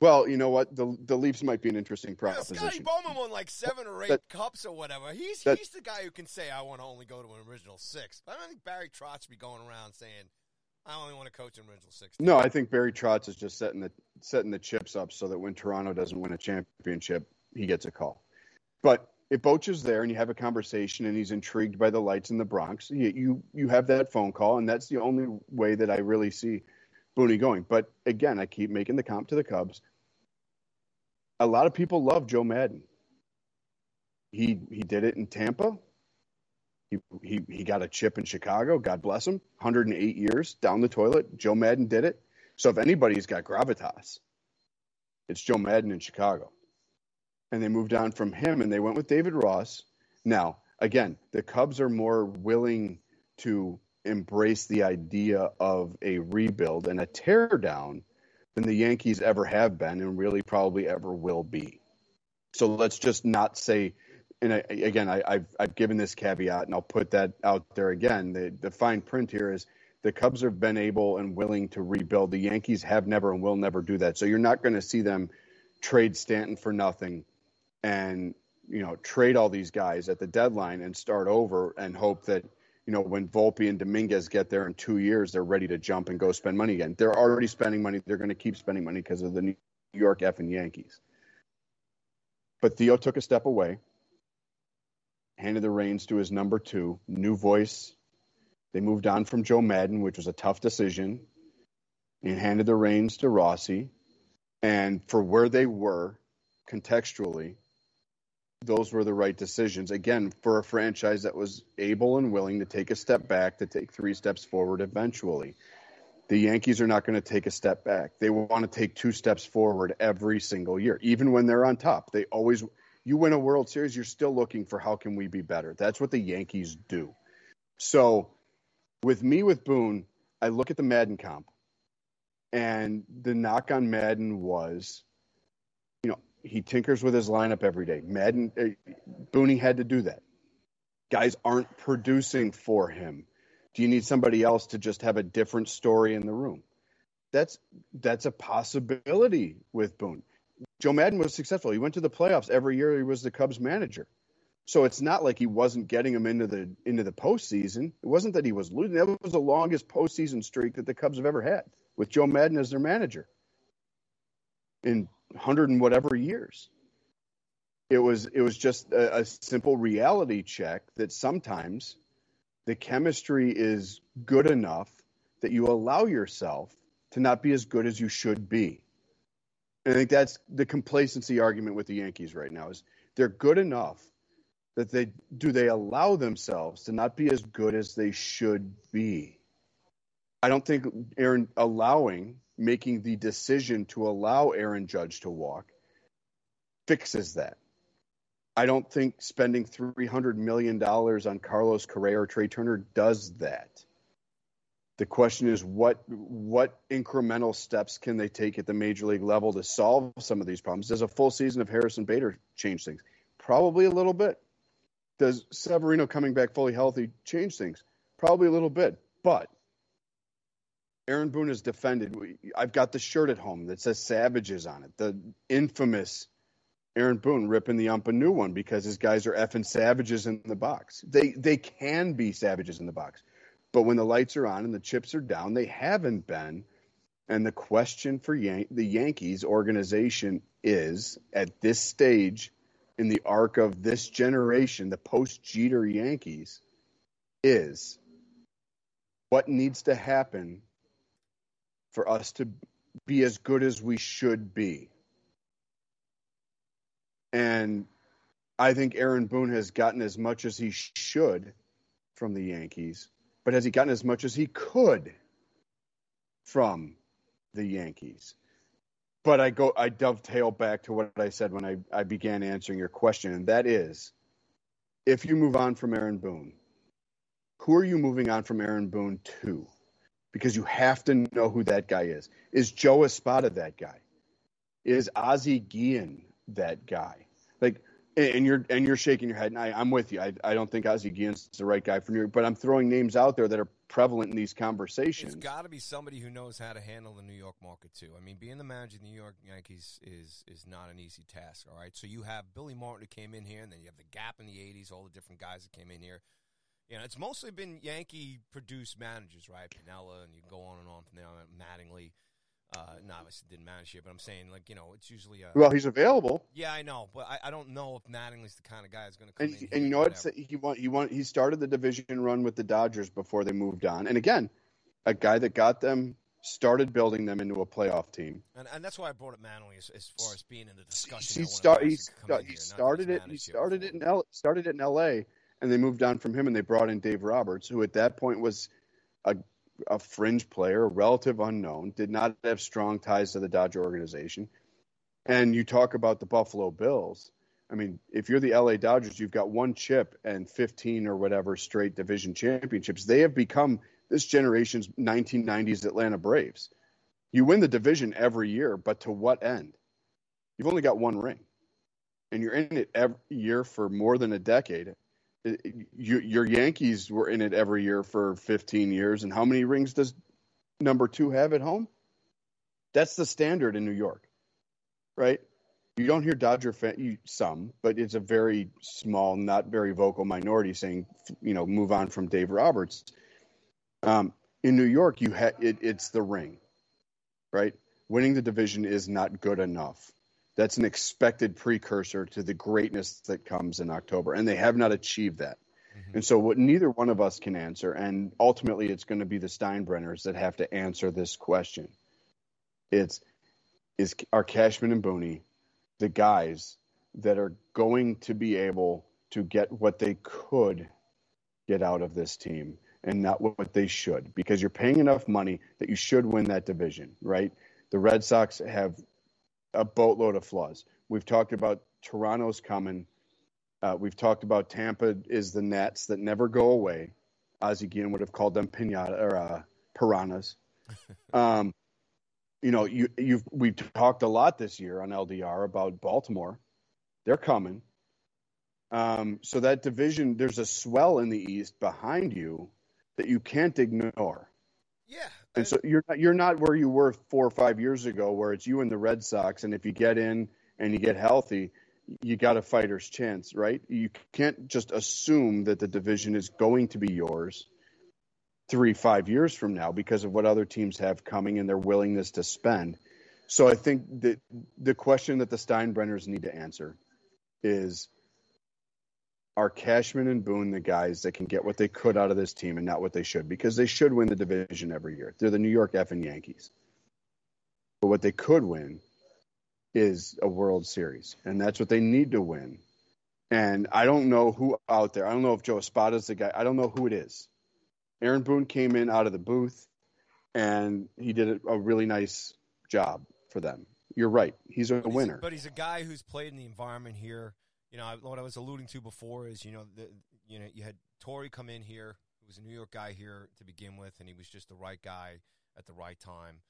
well, you know what? The the Leafs might be an interesting proposition. Yeah, Scotty Bowman won like seven or eight that, cups or whatever. He's that, he's the guy who can say I want to only go to an original six. But I don't think Barry Trotz be going around saying I only want to coach an original six. No, I think Barry Trotz is just setting the setting the chips up so that when Toronto doesn't win a championship, he gets a call. But if Boch is there and you have a conversation and he's intrigued by the lights in the Bronx, you, you, you have that phone call, and that's the only way that I really see Booney going. But again, I keep making the comp to the Cubs. A lot of people love Joe Maddon. He he did it in Tampa. He, he he got a chip in Chicago. God bless him. 108 years down the toilet. Joe Maddon did it. So if anybody's got gravitas, it's Joe Maddon in Chicago and they moved on from him and they went with David Ross. Now, again, the Cubs are more willing to embrace the idea of a rebuild and a teardown than the Yankees ever have been and really probably ever will be. So let's just not say, and I, again, I, have I've given this caveat and I'll put that out there again. The, the fine print here is the Cubs have been able and willing to rebuild. The Yankees have never and will never do that. So you're not going to see them trade Stanton for nothing and you know trade all these guys at the deadline and start over and hope that you know when Volpe and Dominguez get there in two years, they're ready to jump and go spend money again. They're already spending money. They're going to keep spending money because of the New York effing Yankees. But Theo took a step away, handed the reins to his number two, new voice. They moved on from Joe Maddon, which was a tough decision, and handed the reins to Rossi. And for where they were contextually, those were the right decisions. Again, for a franchise that was able and willing to take a step back, to take three steps forward eventually. The Yankees are not going to take a step back. They want to take two steps forward every single year, even when they're on top. They always, you win a World Series, you're still looking for how can we be better. That's what the Yankees do. So, with me with Boone, I look at the Maddon comp, and the knock on Maddon was he tinkers with his lineup every day. Maddon, uh, Booney had to do that. Guys aren't producing for him. Do you need somebody else to just have a different story in the room? That's that's a possibility with Boone. Joe Maddon was successful. He went to the playoffs every year. He was the Cubs manager. So it's not like he wasn't getting them into the into the postseason. It wasn't that he was losing. That was the longest postseason streak that the Cubs have ever had with Joe Maddon as their manager. In hundred and whatever years. It was it was just a, a simple reality check that sometimes the chemistry is good enough that you allow yourself to not be as good as you should be. And I think that's the complacency argument with the Yankees right now is they're good enough that they do they allow themselves to not be as good as they should be. I don't think Aaron allowing making the decision to allow Aaron Judge to walk fixes that. I don't think spending $300 million on Carlos Correa or Trea Turner does that. The question is what what incremental steps can they take at the major league level to solve some of these problems? Does a full season of Harrison Bader change things? Probably a little bit. Does Severino coming back fully healthy change things? Probably a little bit. But Aaron Boone is defended. I've got the shirt at home that says Savages on it. The infamous Aaron Boone ripping the ump a new one because his guys are effing savages in the box. They they can be savages in the box. But when the lights are on and the chips are down, they haven't been. And the question for Yan- the Yankees organization is at this stage in the arc of this generation, the post Jeter Yankees, is what needs to happen for us to be as good as we should be. And I think Aaron Boone has gotten as much as he should from the Yankees but has he gotten as much as he could from the Yankees? But I go, I dovetail back to what I said when I, I began answering your question, and that is if you move on from Aaron Boone, who are you moving on from Aaron Boone to? Because you have to know who that guy is. Is Joe Espada that guy? Is Ozzie Guillen that guy? Like, and you're and you're shaking your head, and I, am with you. I, I don't think Ozzie Guillen's the right guy for New York, but I'm throwing names out there that are prevalent in these conversations. It's got to be somebody who knows how to handle the New York market too. I mean, being the manager of the New York Yankees is is not an easy task. All right, so you have Billy Martin who came in here, and then you have the Gap in the '80s, all the different guys that came in here. You know, it's mostly been Yankee produced managers, right? Piniella, and you go on and on from there. Mattingly. Uh, no, obviously didn't manage here, but I'm saying like you know it's usually uh, well he's available. Yeah, I know, but I, I don't know if Mattingly's the kind of guy that's going to come and, in. And you know what? He won. He won. He started the division run with the Dodgers before they moved on. And again, a guy that got them started building them into a playoff team. And, and that's why I brought up Mattingly as, as far as being in the discussion. He, start, he, he started it. He started it in L, started it in L.A. and they moved on from him and they brought in Dave Roberts, who at that point was a a fringe player, a relative unknown, did not have strong ties to the Dodger organization. And you talk about the Buffalo Bills. I mean, if you're the LA Dodgers, you've got one chip and 15 or whatever straight division championships. They have become this generation's 1990s Atlanta Braves. You win the division every year, but to what end? You've only got one ring. And you're in it every year for more than a decade you, your Yankees were in it every year for 15 years, and how many rings does number two have at home? That's the standard in New York, right? You don't hear Dodger fan, you, some, but it's a very small, not very vocal minority saying, you know, move on from Dave Roberts. Um, in New York, you ha- it, it's the ring, right? Winning the division is not good enough that's an expected precursor to the greatness that comes in October, and they have not achieved that. Mm-hmm. And so, what neither one of us can answer, and ultimately, it's going to be the Steinbrenners that have to answer this question. It's is are Cashman and Booney the guys that are going to be able to get what they could get out of this team and not what they should because you're paying enough money that you should win that division, right? The Red Sox have a boatload of flaws. We've talked about Toronto's coming. Uh, we've talked about Tampa is the Nets that never go away. Ozzie Guillen would have called them pinata or uh, piranhas. um, you know, you you've we've talked a lot this year on LDR about Baltimore. They're coming. Um, so that division, there's a swell in the East behind you that you can't ignore. Yeah, and so you're not, you're not where you were four or five years ago, where it's you and the Red Sox, and if you get in and you get healthy, you got a fighter's chance, right? You can't just assume that the division is going to be yours three, five years from now because of what other teams have coming and their willingness to spend. So I think that the question that the Steinbrenners need to answer is are Cashman and Boone the guys that can get what they could out of this team and not what they should? Because they should win the division every year. They're the New York effing Yankees. But what they could win is a World Series, and that's what they need to win. And I don't know who out there. I don't know if Joe Espada is the guy. I don't know who it is. Aaron Boone came in out of the booth. and he did a really nice job for them. You're right. He's a but winner. He's, but he's a guy who's played in the environment here. You know, what I was alluding to before is, you know, the, you know, you had Torre come in here, who was a New York guy here to begin with, and he was just the right guy at the right time.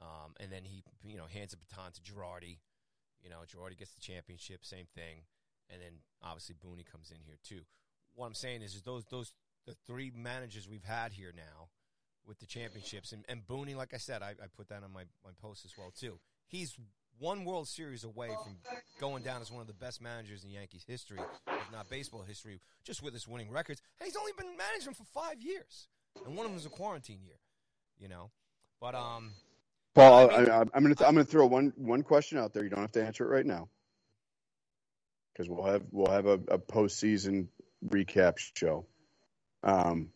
Um, and then he, you know, hands the baton to Girardi. You know, Girardi gets the championship, same thing. And then obviously Booney comes in here too. What I'm saying is, is those those the three managers we've had here now with the championships, and, and Booney, like I said, I, I put that on my, my post as well too. He's one World Series away from going down as one of the best managers in Yankees history, if not baseball history, just with his winning records. And he's only been managing for five years, and one of them was a quarantine year. You know, but um, Paul, I am going to I'm going to throw one one question out there. You don't have to answer it right now, because we'll have we'll have a, a postseason recap show, um,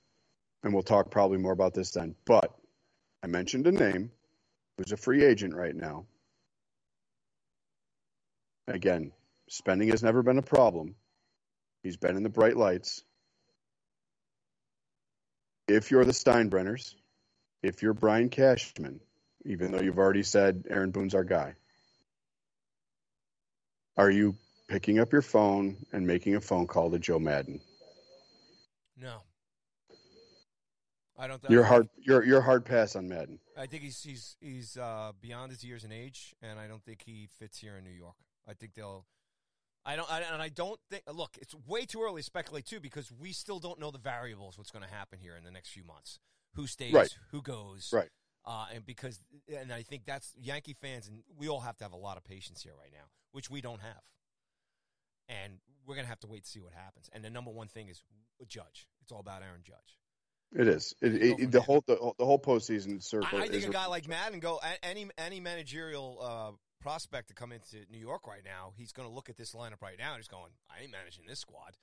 and we'll talk probably more about this then. But I mentioned a name who's a free agent right now. Again, spending has never been a problem. He's been in the bright lights. If you're the Steinbrenners, if you're Brian Cashman, even though you've already said Aaron Boone's our guy, are you picking up your phone and making a phone call to Joe Maddon? No. I don't. You're hard. You're you're hard pass on Maddon. I think he's he's he's uh, beyond his years and age, and I don't think he fits here in New York. I think they'll. I don't, I, and I don't think. Look, it's way too early to speculate too because we still don't know the variables. What's going to happen here in the next few months? Who stays? Right. Who goes? Right. Uh, and because, and I think that's Yankee fans, and we all have to have a lot of patience here right now, which we don't have. And we're going to have to wait to see what happens. And the number one thing is Judge. It's all about Aaron Judge. It is. It, it, the whole the, the, whole postseason circle. I, I think a guy like Maddon go any any managerial uh, prospect to come into New York right now, he's going to look at this lineup right now and he's going, "I ain't managing this squad."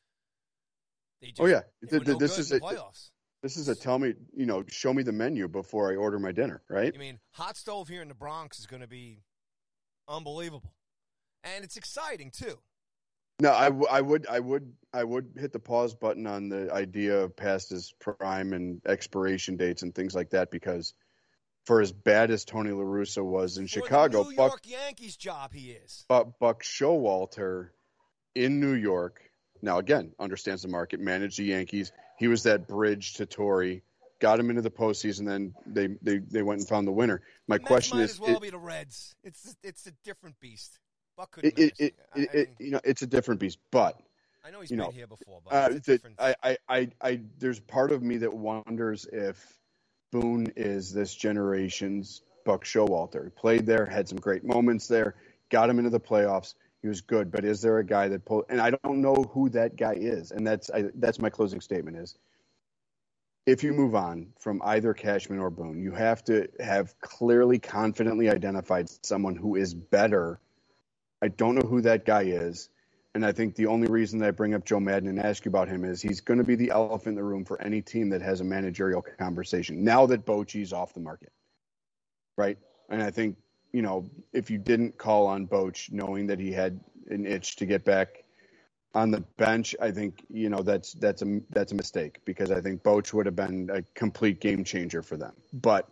Just, oh yeah, the, the, no this is a playoffs. This is a tell me, you know, show me the menu before I order my dinner, right? I mean, hot stove here in the Bronx is going to be unbelievable, and it's exciting too. No, I, w- I would, I would, I would hit the pause button on the idea of past his prime and expiration dates and things like that because, for as bad as Tony La Russa was in for Chicago, New Buck, New York Yankees job he is. But Buck Showalter in New York now again understands the market, managed the Yankees. He was that bridge to Torre, got him into the postseason. Then they they, they went and found the winner. My the question might is, as well it, be the Reds. It's it's a different beast. Buck couldn't. it, it, I, it, I, mean, you know, it's a different beast, but I know he's you been know, here before, but uh, the. I, I, I, I, there's part of me that wonders if Boone is this generation's Buck Showalter. He played there, had some great moments there, got him into the playoffs. He was good, but is there a guy that pulled? And I don't know who that guy is, and that's I, that's my closing statement is. If you move on from either Cashman or Boone, you have to have clearly, confidently identified someone who is better. I don't know who that guy is. And I think the only reason that I bring up Joe Maddon and ask you about him is he's going to be the elephant in the room for any team that has a managerial conversation now that Bochy's off the market. Right? And I think, you know, if you didn't call on Boch knowing that he had an itch to get back on the bench, I think, you know, that's that's a that's a mistake because I think Boch would have been a complete game changer for them. But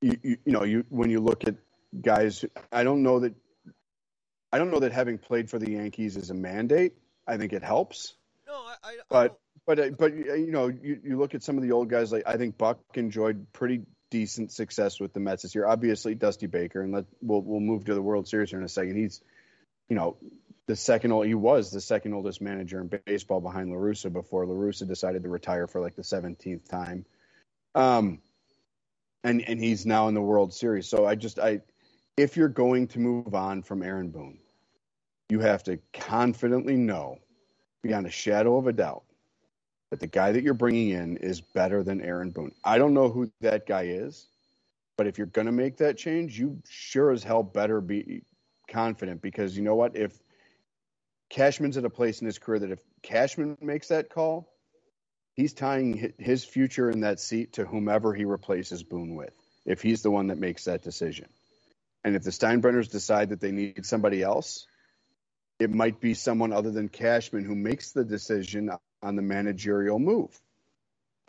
you, you, you know, you when you look at guys, I don't know that I don't know that having played for the Yankees is a mandate. I think it helps. no, I, I, I But but uh, but you know, you, you look at some of the old guys. Like I think Buck enjoyed pretty decent success with the Mets this year. Obviously, Dusty Baker, and let we'll we'll move to the World Series here in a second. He's you know the second old. He was the second oldest manager in baseball behind La Russa before La Russa decided to retire for like the seventeenth time. Um, and and he's now in the World Series. So I just I, if you're going to move on from Aaron Boone, you have to confidently know, beyond a shadow of a doubt, that the guy that you're bringing in is better than Aaron Boone. I don't know who that guy is, but if you're going to make that change, you sure as hell better be confident because you know what? If Cashman's at a place in his career that if Cashman makes that call, he's tying his future in that seat to whomever he replaces Boone with, if he's the one that makes that decision. And if the Steinbrenners decide that they need somebody else, it might be someone other than Cashman who makes the decision on the managerial move.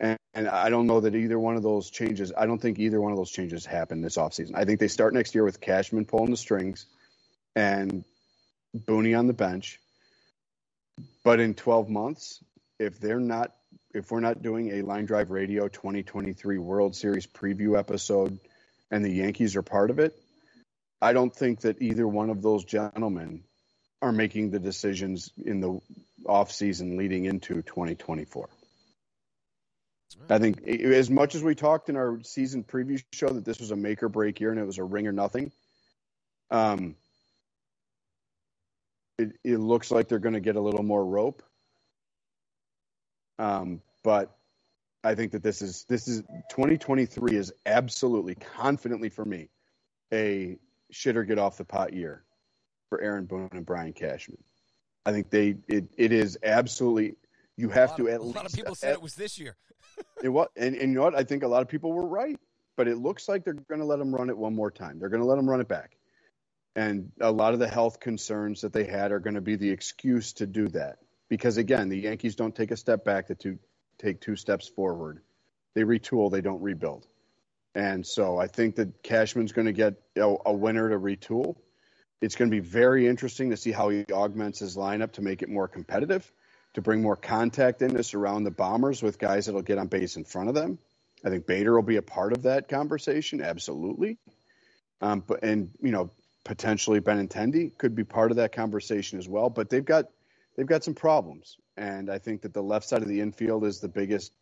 And, and I don't know that either one of those changes, I don't think either one of those changes happen this offseason. I think they start next year with Cashman pulling the strings and Booney on the bench. But in 12 months, if they're not, if we're not doing a Line Drive Radio 2023 World Series preview episode and the Yankees are part of it, I don't think that either one of those gentlemen are making the decisions in the off season leading into 2024. I think as much as we talked in our season preview show that this was a make or break year and it was a ring or nothing, um, it, it looks like they're going to get a little more rope. Um, but I think that this is this is 2023 is absolutely confidently for me a shit or get off the pot year for Aaron Boone and Brian Cashman. I think they it, it is absolutely you have to of, at a least. A lot of people said it was this year. it was, and, and you know what? I think a lot of people were right, but it looks like they're going to let him run it one more time. They're going to let him run it back, and a lot of the health concerns that they had are going to be the excuse to do that. Because again, the Yankees don't take a step back to two, take two steps forward. They retool, they don't rebuild. And so I think that Cashman's going to get a, a winner to retool. It's going to be very interesting to see how he augments his lineup to make it more competitive to bring more contact in to surround the bombers with guys that'll get on base in front of them. I think Bader will be a part of that conversation, absolutely. Um, but and you know potentially Benintendi could be part of that conversation as well. But they've got they've got some problems, and I think that the left side of the infield is the biggest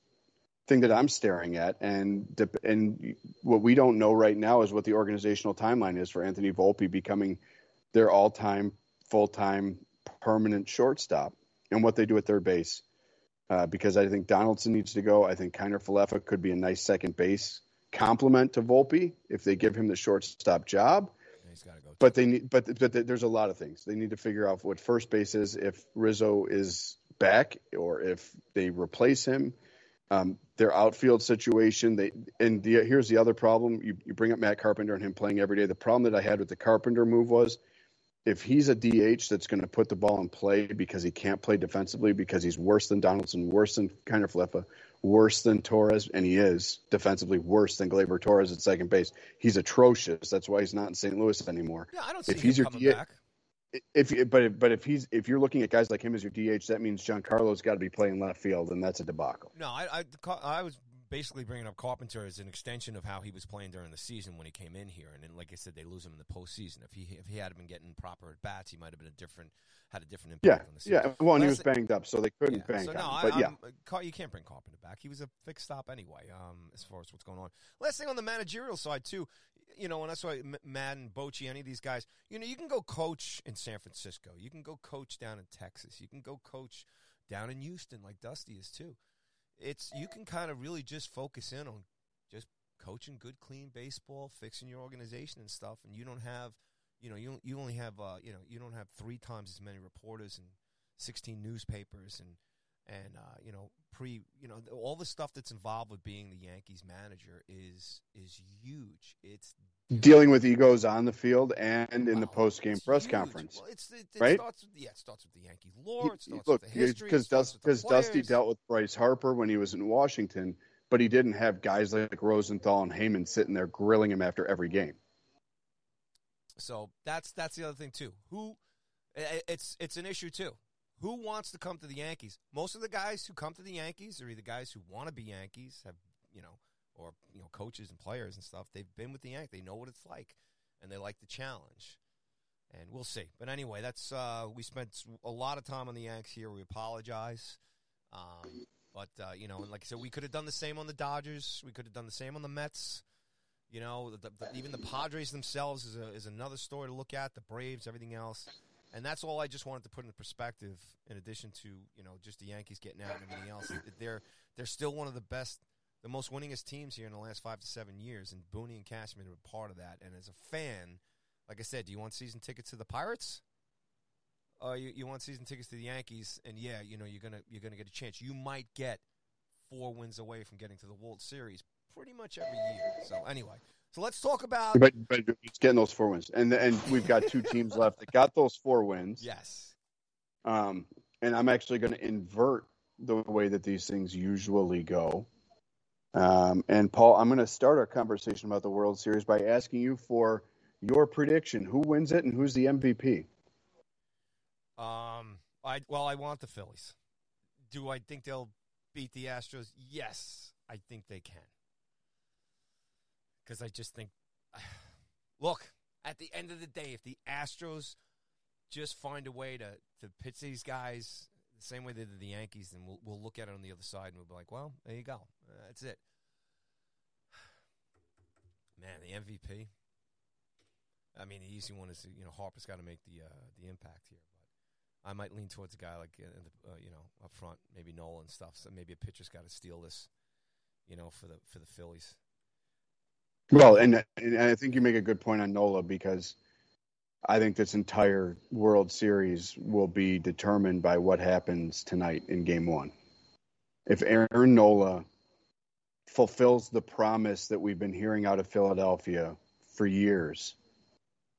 thing that I'm staring at. And and what we don't know right now is what the organizational timeline is for Anthony Volpe becoming their all-time, full-time, permanent shortstop and what they do at third base. Uh, because I think Donaldson needs to go. I think Kiner Falefa could be a nice second base complement to Volpe if they give him the shortstop job. Go but they need, but but there's a lot of things they need to figure out what first base is if Rizzo is back or if they replace him. Um, their outfield situation, they and the, here's the other problem. You, you bring up Matt Carpenter and him playing every day. The problem that I had with the Carpenter move was if he's a DH that's going to put the ball in play because he can't play defensively because he's worse than Donaldson, worse than Kiner Falefa, worse than Torres, and he is defensively worse than Gleyber Torres at second base. He's atrocious. That's why he's not in St. Louis anymore. Yeah, I don't see if he's him your coming DH, back. If but but if he's if you're looking at guys like him as your DH, that means Giancarlo's got to be playing left field, and that's a debacle. No, I, I, I was basically bringing up Carpenter as an extension of how he was playing during the season when he came in here, and then, like I said, they lose him in the postseason. If he if he had been getting proper at bats, he might have been a different had a different impact Yeah, on the season. yeah. Well, and he was banged up, so they couldn't Yeah. bank so no, him. I, But yeah, I'm- Car- you can't bring Carpenter back. He was a fixed stop anyway. Um, as far as what's going on. Last thing on the managerial side too, you know, and that's why Maddon, Bochy, any of these guys, you know, you can go coach in San Francisco. You can go coach down in Texas. You can go coach down in Houston, like Dusty is too. It's you can kind of really just focus in on just coaching good, clean baseball, fixing your organization and stuff, and you don't have, you know, you you only have, uh, you know, you don't have three times as many reporters and sixteen newspapers and and uh, you know pre you know all the stuff that's involved with being the Yankees manager is is huge. It's dealing with egos on the field and in the oh, wow, post game press huge. conference. Well, it's it, it right? starts with yeah, it starts with the Yankee lore. It He- starts look, with the history. because it starts with the Dusty dealt with Bryce Harper when he was in Washington, but he didn't have guys like Rosenthal and Heyman sitting there grilling him after every game. So that's that's the other thing too. Who it's it's an issue too. Who wants to come to the Yankees? Most of the guys who come to the Yankees are either guys who want to be Yankees, have you know, or you know, coaches and players and stuff. They've been with the Yankees. They know what it's like, and they like the challenge. And we'll see. But anyway, that's uh, we spent a lot of time on the Yanks here. We apologize. Um, but uh, you know, and like I said, we could have done the same on the Dodgers. We could have done the same on the Mets. You know, the, the, even the Padres themselves is, a, is another story to look at. The Braves, everything else, and that's all I just wanted to put into perspective. In addition to you know just the Yankees getting out and everything else, they're they're still one of the best, the most winningest teams here in the last five to seven years, and Booney and Cashman are part of that. And as a fan, like I said, do you want season tickets to the Pirates? Uh, you, you want season tickets to the Yankees, and yeah, you know you're gonna you're gonna get a chance. You might get four wins away from getting to the World Series pretty much every year. So anyway, so let's talk about But but it's getting those four wins, and and we've got two teams left that got those four wins. yes, Um, and I'm actually going to invert the way that these things usually go. Um, and Paul, I'm going to start our conversation about the World Series by asking you for your prediction. Who wins it and who's the MVP? Um, I well, I want the Phillies. Do I think they'll beat the Astros? Yes, I think they can. Because I just think, look, at the end of the day, if the Astros just find a way to to pitch these guys same way they did the Yankees, then we'll we'll look at it on the other side and we'll be like, well, there you go, uh, that's it. Man, the MVP. I mean, the easy one is you know Harper's got to make the uh, the impact here, but I might lean towards a guy like uh, the, uh, you know up front, maybe Nolan and stuff. So maybe a pitcher's got to steal this, you know, for the for the Phillies. Well, and, and I think you make a good point on Nola because I think this entire World Series will be determined by what happens tonight in Game One. If Aaron Nola fulfills the promise that we've been hearing out of Philadelphia for years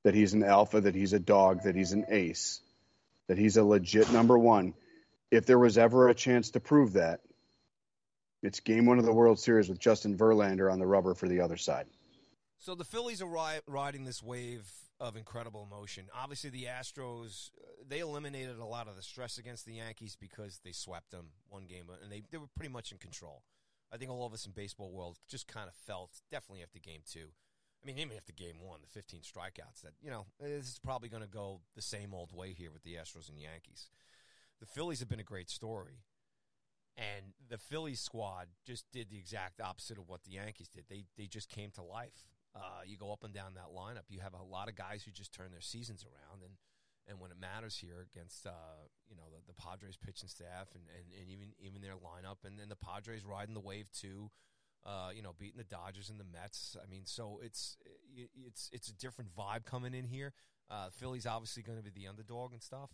that he's an alpha, that he's a dog, that he's an ace, that he's a legit number one. If there was ever a chance to prove that, it's game one of the World Series with Justin Verlander on the rubber for the other side. So the Phillies are ri- riding this wave of incredible emotion. Obviously, the Astros uh, they eliminated a lot of the stress against the Yankees because they swept them one game, and they, they were pretty much in control. I think all of us in baseball world just kind of felt definitely after game two I mean, even after game one, the 15 strikeouts, that, you know, this is probably going to go the same old way here with the Astros and Yankees. The Phillies have been a great story. And the Phillies squad just did the exact opposite of what the Yankees did. They, they just came to life. Uh, you go up and down that lineup. You have a lot of guys who just turn their seasons around. And, and when it matters here against, uh, you know, the, the Padres pitching staff and, and, and even, even their lineup, and then the Padres riding the wave too uh, you know, beating the Dodgers and the Mets. I mean, so it's it's it's a different vibe coming in here. Uh, Philly's obviously going to be the underdog and stuff,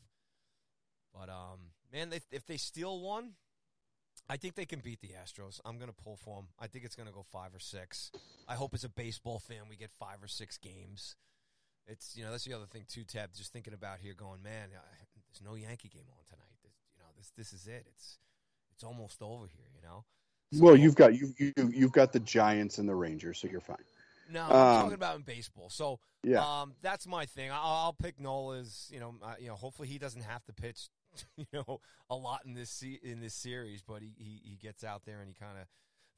but um, man, if, if they steal one, I think they can beat the Astros. I'm going to pull for them. I think it's going to go five or six. I hope as a baseball fan we get five or six games. It's you know that's the other thing too, Tab. Just thinking about here, going, man, there's no Yankee game on tonight. This, you know, this this is it. It's it's almost over here. You know. So, well, you've got you you you've got the Giants and the Rangers, so you're fine. No, I'm um, talking about in baseball. So yeah, um, that's my thing. I'll, I'll pick Nola's. You know, uh, you know. Hopefully, he doesn't have to pitch. You know, a lot in this in this series, but he, he, he gets out there and he kind of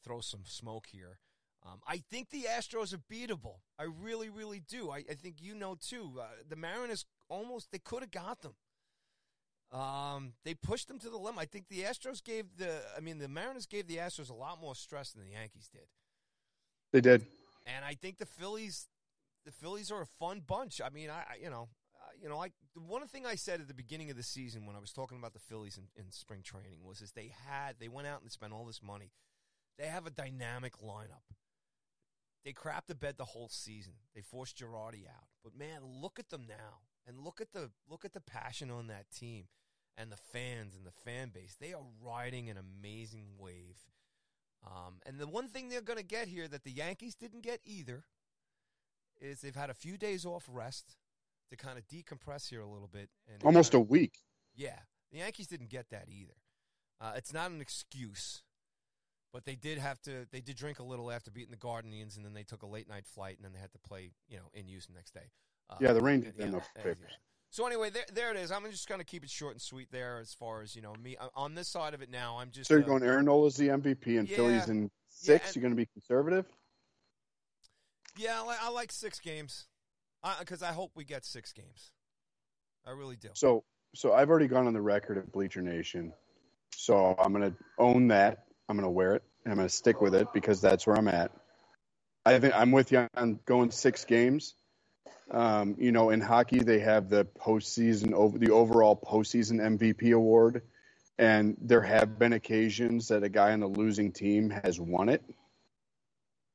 throws some smoke here. Um, I think the Astros are beatable. I really, really do. I, I think you know too. Uh, the Mariners almost they could have got them. Um, they pushed them to the limit. I think the Astros gave the, I mean, the Mariners gave the Astros a lot more stress than the Yankees did. They did. And I think the Phillies, the Phillies are a fun bunch. I mean, I, you know, you know, like one thing I said at the beginning of the season when I was talking about the Phillies in, in spring training was is they had, they went out and spent all this money. They have a dynamic lineup. They crapped the bed the whole season. They forced Girardi out. But man, look at them now. And look at the look at the passion on that team and the fans and the fan base. They are riding an amazing wave. Um, and the one thing they're going to get here that the Yankees didn't get either is they've had a few days off rest to kind of decompress here a little bit. And Almost a week. Yeah, the Yankees didn't get that either. Uh, it's not an excuse, but they did have to. They did drink a little after beating the Guardians, and then they took a late night flight, and then they had to play, you know, in use the next day. Uh, yeah, the rain did yeah, enough papers. So anyway, there, there it is. I'm just going to keep it short and sweet there. As far as you know, me on this side of it now, I'm just. So you're uh, going Aaron Nola's the MVP and yeah, Phillies in six. Yeah, you're going to be conservative. Yeah, I like, I like six games, because I, I hope we get six games. I really do. So, so I've already gone on the record at Bleacher Nation, so I'm going to own that. I'm going to wear it. I'm going to stick with it because that's where I'm at. I think I'm with you on going six games. Um, you know, in hockey, they have the postseason over the overall postseason MVP award, and there have been occasions that a guy on the losing team has won it.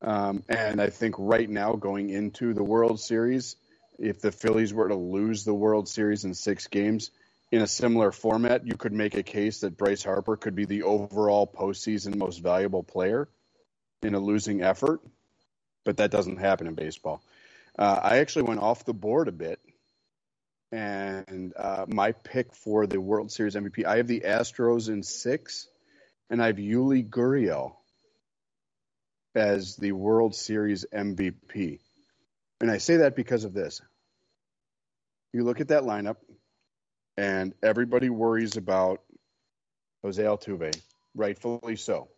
Um, and I think right now, going into the World Series, if the Phillies were to lose the World Series in six games in a similar format, you could make a case that Bryce Harper could be the overall postseason most valuable player in a losing effort. But that doesn't happen in baseball. Uh, I actually went off the board a bit, and uh, my pick for the World Series MVP, I have the Astros in six, and I have Yuli Gurriel as the World Series MVP. And I say that because of this. You look at that lineup, and everybody worries about Jose Altuve, rightfully so.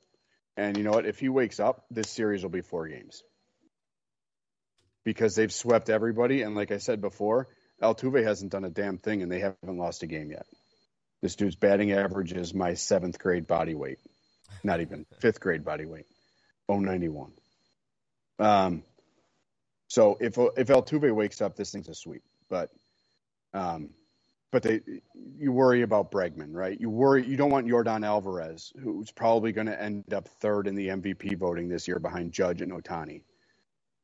And you know what? If he wakes up, this series will be four games because they've swept everybody. And like I said before, Altuve hasn't done a damn thing, and they haven't lost a game yet. This dude's batting average is my seventh grade body weight, not even fifth grade body weight, 091. Um, so if if Altuve wakes up, this thing's a sweep. But um, but they you worry about Bregman, right? You worry you don't want Yordan Alvarez, who's probably going to end up third in the MVP voting this year behind Judge and Ohtani.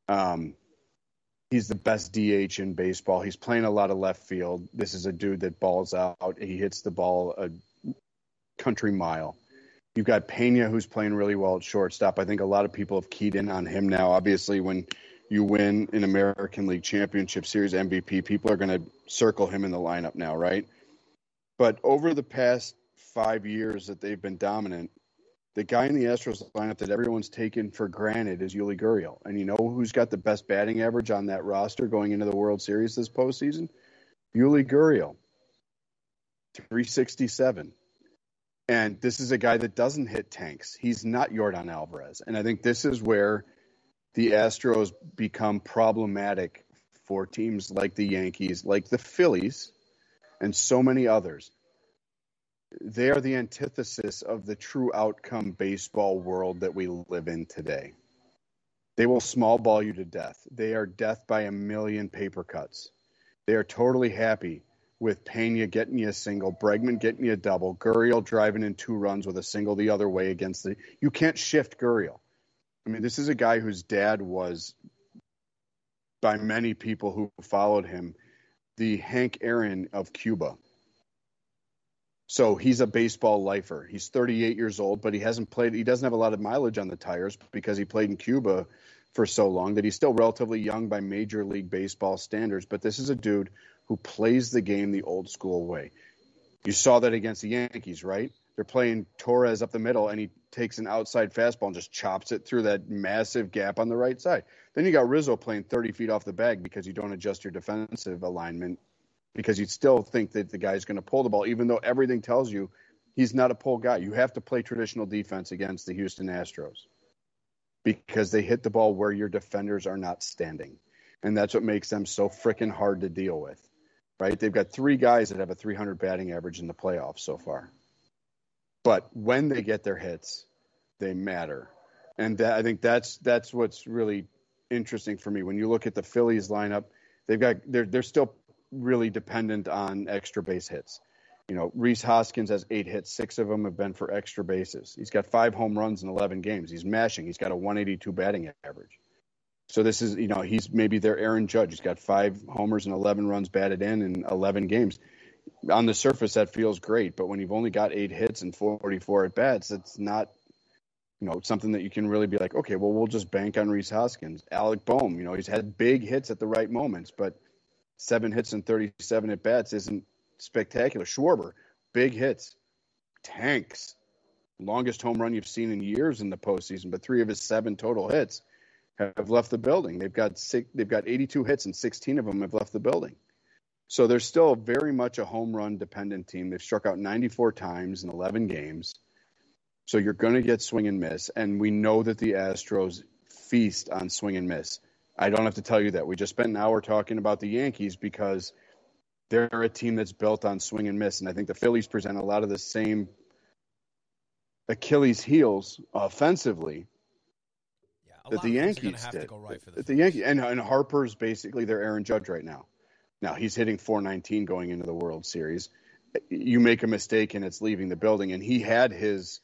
Um, he's the best DH in baseball. He's playing a lot of left field. This is a dude that balls out. He hits the ball a country mile. You've got Pena, who's playing really well at shortstop. I think a lot of people have keyed in on him now. Obviously, when you win an American League Championship Series MVP, people are going to circle him in the lineup now, right? But over the past five years that they've been dominant, the guy in the Astros lineup that everyone's taken for granted is Yuli Gurriel. And you know who's got the best batting average on that roster going into the World Series this postseason? Yuli Gurriel, 367. And this is a guy that doesn't hit tanks. He's not Yordan Alvarez. And I think this is where the Astros become problematic for teams like the Yankees, like the Phillies, and so many others they are the antithesis of the true outcome baseball world that we live in today. They will small ball you to death. They are death by a million paper cuts. They are totally happy with Pena getting you a single, Bregman getting you a double, Gurriel driving in two runs with a single the other way against the. You can't shift Gurriel. I mean, this is a guy whose dad was, by many people who followed him, the Hank Aaron of Cuba. So he's a baseball lifer. He's 38 years old, but he hasn't played. He doesn't have a lot of mileage on the tires because he played in Cuba for so long that he's still relatively young by Major League Baseball standards. But this is a dude who plays the game the old school way. You saw that against the Yankees, right? They're playing Torres up the middle, and he takes an outside fastball and just chops it through that massive gap on the right side. Then you got Rizzo playing 30 feet off the bag because you don't adjust your defensive alignment because you still think that the guy's going to pull the ball, even though everything tells you he's not a pull guy. You have to play traditional defense against the Houston Astros because they hit the ball where your defenders are not standing. And that's what makes them so freaking hard to deal with, right? They've got three guys that have a 300 batting average in the playoffs so far. But when they get their hits, they matter. And that, I think that's that's what's really interesting for me. When you look at the Phillies lineup, they've got they're they're still really dependent on extra base hits. You know, Rhys Hoskins has eight hits. Six of them have been for extra bases. He's got five home runs in 11 games. He's mashing. He's got a 182 batting average. So this is, you know, he's maybe their Aaron Judge. He's got five homers and 11 runs batted in in 11 games. On the surface, that feels great, but when you've only got eight hits and 44 at bats, it's not, you know, something that you can really be like, okay, well, we'll just bank on Rhys Hoskins. Alec Bohm, you know, he's had big hits at the right moments, but seven hits and 37 at bats isn't spectacular. Schwarber, big hits, tanks, longest home run you've seen in years in the postseason, but three of his seven total hits have left the building. They've got six, they've got 82 hits and 16 of them have left the building. So they're still very much a home run dependent team. They've struck out 94 times in 11 games. So you're going to get swing and miss, and we know that the Astros feast on swing and miss. I don't have to tell you that. We just spent an hour talking about the Yankees because they're a team that's built on swing and miss. And I think the Phillies present a lot of the same Achilles heels offensively that the of things are Yankees did. right the the Yankees and, and Harper's basically their Aaron Judge right now. Now he's hitting 419 going into the World Series. You make a mistake and it's leaving the building. And he had his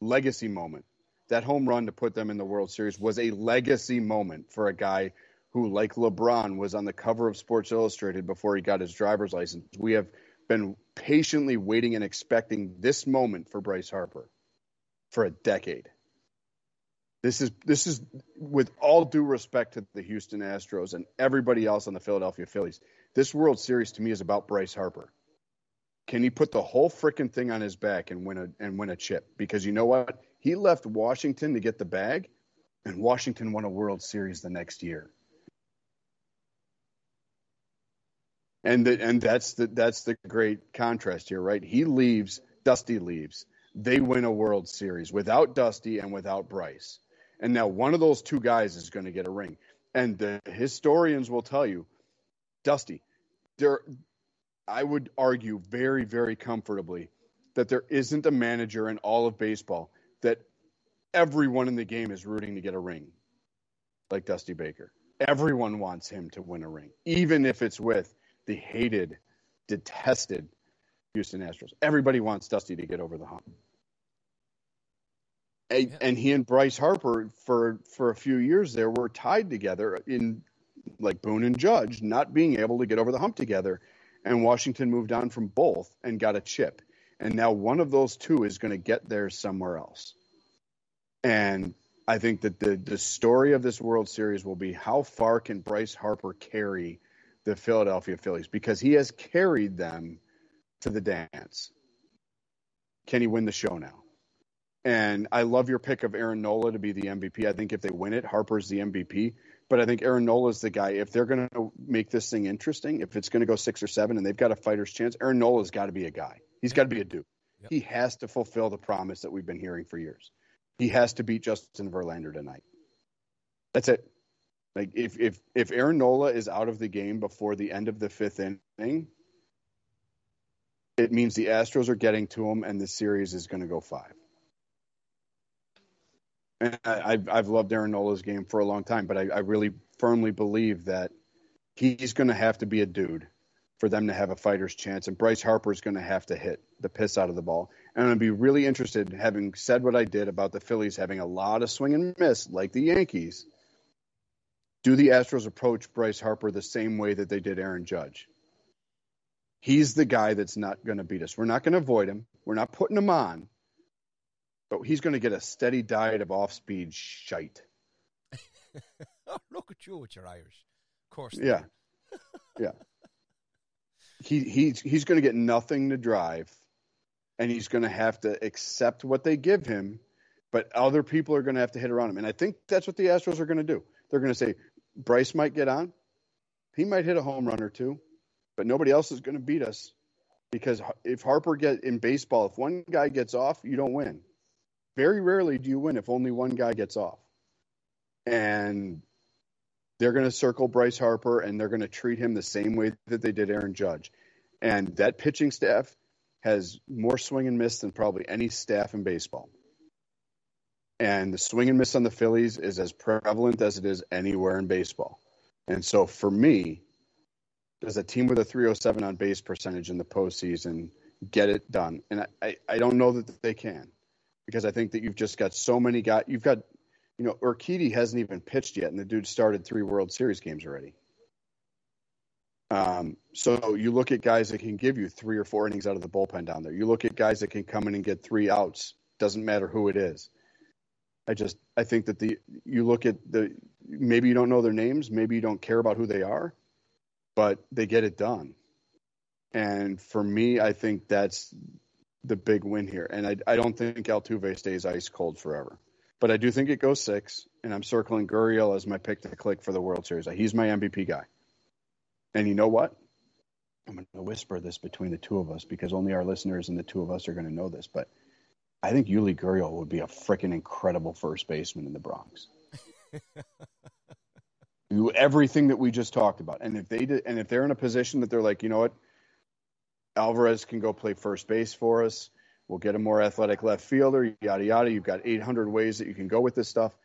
legacy moment. That home run to put them in the World Series was a legacy moment for a guy who, like LeBron, was on the cover of Sports Illustrated before he got his driver's license. We have been patiently waiting and expecting this moment for Bryce Harper for a decade. This is this is with all due respect to the Houston Astros and everybody else on the Philadelphia Phillies. This World Series to me is about Bryce Harper. Can he put the whole freaking thing on his back and win a and win a chip? Because you know what? He left Washington to get the bag. And Washington won a World Series the next year. And the, and that's the that's the great contrast here, right? He leaves, Dusty leaves. They win a World Series without Dusty and without Bryce. And now one of those two guys is going to get a ring. And the historians will tell you, Dusty, there I would argue very, very comfortably that there isn't a manager in all of baseball that everyone in the game is rooting to get a ring like Dusty Baker. Everyone wants him to win a ring, even if it's with the hated, detested Houston Astros. Everybody wants Dusty to get over the hump. And, yeah. and he and Bryce Harper for for a few years there were tied together in like Boone and Judge not being able to get over the hump together and Washington moved on from both and got a chip. And now one of those two is going to get there somewhere else. And I think that the the story of this World Series will be how far can Bryce Harper carry the Philadelphia Phillies because he has carried them to the dance. Can he win the show now? And I love your pick of Aaron Nola to be the MVP. I think if they win it, Harper's the MVP. But I think Aaron Nola is the guy. If they're going to make this thing interesting, if it's going to go six or seven and they've got a fighter's chance, Aaron Nola's got to be a guy. He's got to be a dude. Yep. He has to fulfill the promise that we've been hearing for years. He has to beat Justin Verlander tonight. That's it. Like if if if Aaron Nola is out of the game before the end of the fifth inning, it means the Astros are getting to him, and the series is going to go five. I, have I've loved Aaron Nola's game for a long time, but I, I really firmly believe that he's going to have to be a dude for them to have a fighter's chance. And Bryce Harper is going to have to hit the piss out of the ball. And to be really interested, having said what I did about the Phillies having a lot of swing and miss, like the Yankees. Do the Astros approach Bryce Harper the same way that they did Aaron Judge? He's the guy that's not going to beat us. We're not going to avoid him. We're not putting him on but he's going to get a steady diet of off-speed shite. oh, look at you with your Irish, of course. Yeah, yeah. He he's he's going to get nothing to drive, and he's going to have to accept what they give him. But other people are going to have to hit around him, and I think that's what the Astros are going to do. They're going to say Bryce might get on, he might hit a home run or two, but nobody else is going to beat us because if Harper get in baseball, if one guy gets off, you don't win very rarely do you win if only one guy gets off. And they're going to circle Bryce Harper and they're going to treat him the same way that they did Aaron Judge. And that pitching staff has more swing and miss than probably any staff in baseball. And the swing and miss on the Phillies is as prevalent as it is anywhere in baseball. And so for me, does a team with a 307 on base percentage in the postseason get it done? And I, I, I don't know that they can because I think that you've just got so many guys. You've got, you know, Urquidy hasn't even pitched yet, and the dude started three World Series games already. Um, so you look at guys that can give you three or four innings out of the bullpen down there. You look at guys that can come in and get three outs. Doesn't matter who it is. I just I think that the you look at the maybe you don't know their names, maybe you don't care about who they are, but they get it done. And for me, I think that's the big win here. And I, I don't think Altuve stays ice cold forever. But I do think it goes six, and I'm circling Gurriel as my pick to click for the World Series. He's my MVP guy. And you know what? I'm going to whisper this between the two of us because only our listeners and the two of us are going to know this. But I think Yuli Gurriel would be a freaking incredible first baseman in the Bronx. do everything that we just talked about. And if they did, and if they're in a position that they're like, you know what, Alvarez can go play first base for us. We'll get a more athletic left fielder, yada, yada. You've got 800 ways that you can go with this stuff.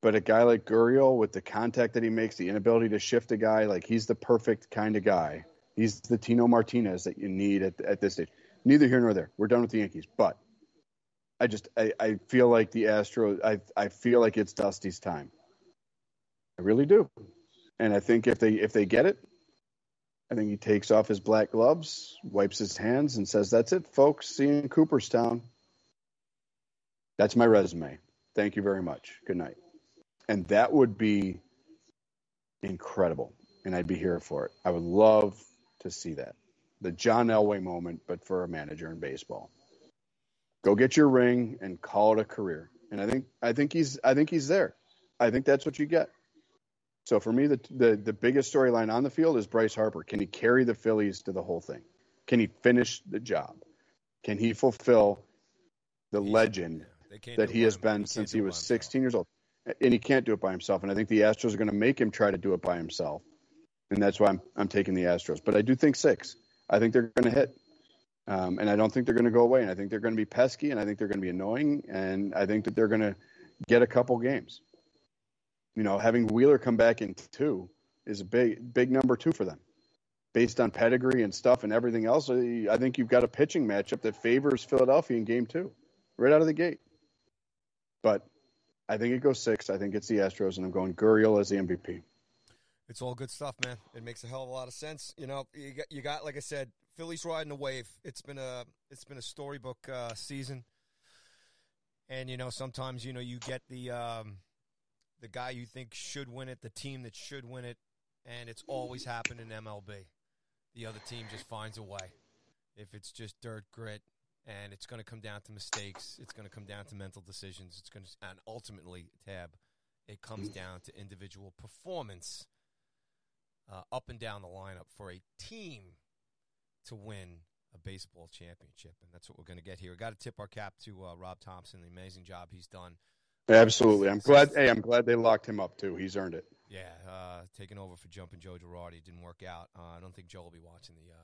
But a guy like Gurriel, with the contact that he makes, the inability to shift a guy, like he's the perfect kind of guy. He's the Tino Martinez that you need at, at this stage. Neither here nor there. We're done with the Yankees. But I just, I, I feel like the Astros, I, I feel like it's Dusty's time. I really do. And I think if they if they get it, I think he takes off his black gloves, wipes his hands, and says, That's it, folks. See you in Cooperstown. That's my resume. Thank you very much. Good night. And that would be incredible. And I'd be here for it. I would love to see that. The John Elway moment, but for a manager in baseball. Go get your ring and call it a career. and I think I think he's I think he's there. I think that's what you get. So for me, the the, the biggest storyline on the field is Bryce Harper. Can he carry the Phillies to the whole thing? Can he finish the job? Can he fulfill the legend that he has been he since he was 16 years old? And he can't do it by himself. And I think the Astros are going to make him try to do it by himself. And that's why I'm I'm taking the Astros. But I do think six. I think they're going to hit. Um, and I don't think they're going to go away. And I think they're going to be pesky, and I think they're going to be annoying, and I think that they're going to get a couple games. You know, having Wheeler come back in two is a big, big number two for them, based on pedigree and stuff and everything else. I think you've got a pitching matchup that favors Philadelphia in Game Two, right out of the gate. But I think it goes six. I think it's the Astros, and I'm going Gurriel as the MVP. It's all good stuff, man. It makes a hell of a lot of sense. You know, you got, you got like I said, Phillies riding a wave. It's been a it's been a storybook uh, season, and you know sometimes you know you get the um, the guy you think should win it, the team that should win it, and it's always happened in MLB. The other team just finds a way. If it's just dirt grit, and it's going to come down to mistakes, it's going to come down to mental decisions. It's going to, and ultimately, tab, it comes down to individual performance uh, up and down the lineup for a team to win a baseball championship, and that's what we're going to get here. We got to tip our cap to uh, Rob Thomson, the amazing job he's done. Absolutely, I'm glad. Hey, I'm glad they locked him up too. He's earned it. Yeah, uh, taking over for Jumping Joe Girardi didn't work out. Uh, I don't think Joe will be watching the uh,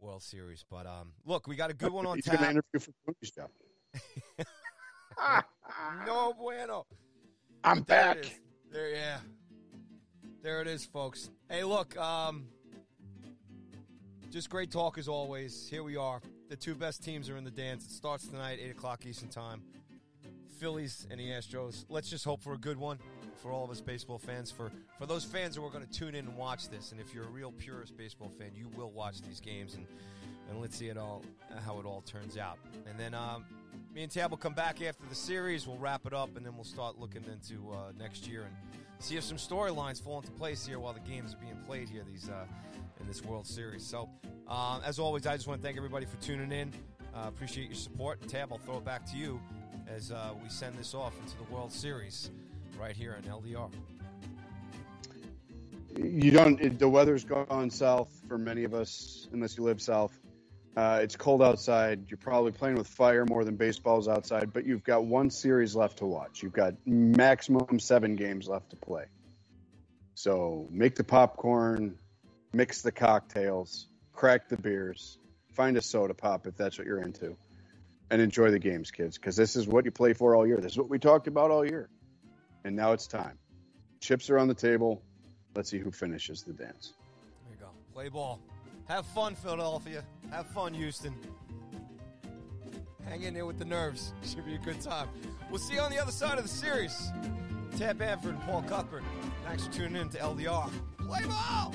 World Series, but um, look, we got a good one on he's tap. He's going to interview for Tony's job. no bueno. I'm but back. There, there, yeah, there it is, folks. Hey, look, um, just great talk as always. Here we are. The two best teams are in the dance. It starts tonight, 8 o'clock Eastern Time. Phillies and the Astros. Let's just hope for a good one for all of us baseball fans. For, for those fans who are going to tune in and watch this, and if you're a real purist baseball fan, you will watch these games, and, and let's see it all how it all turns out. And then um, me and Tab will come back after the series. We'll wrap it up, and then we'll start looking into uh, next year and see if some storylines fall into place here while the games are being played here. These uh, in this World Series. So, um, as always, I just want to thank everybody for tuning in. Uh, appreciate your support. Tab, I'll throw it back to you as uh, we send this off into the World Series right here in LDR. You don't. The weather's gone south for many of us, unless you live south. Uh, it's cold outside. You're probably playing with fire more than baseball's outside, but you've got one series left to watch. You've got maximum seven games left to play. So make the popcorn, mix the cocktails, crack the beers, find a soda pop if that's what you're into, and enjoy the games, kids, because this is what you play for all year. This is what we talked about all year. And now it's time. Chips are on the table. Let's see who finishes the dance. There you go. Play ball. Have fun, Philadelphia. Have fun, Houston. Hang in there with the nerves. Should be a good time. We'll see you on the other side of the series. Tab Bamford and Paul Cuthbert. Thanks for tuning in to LDR. Play ball!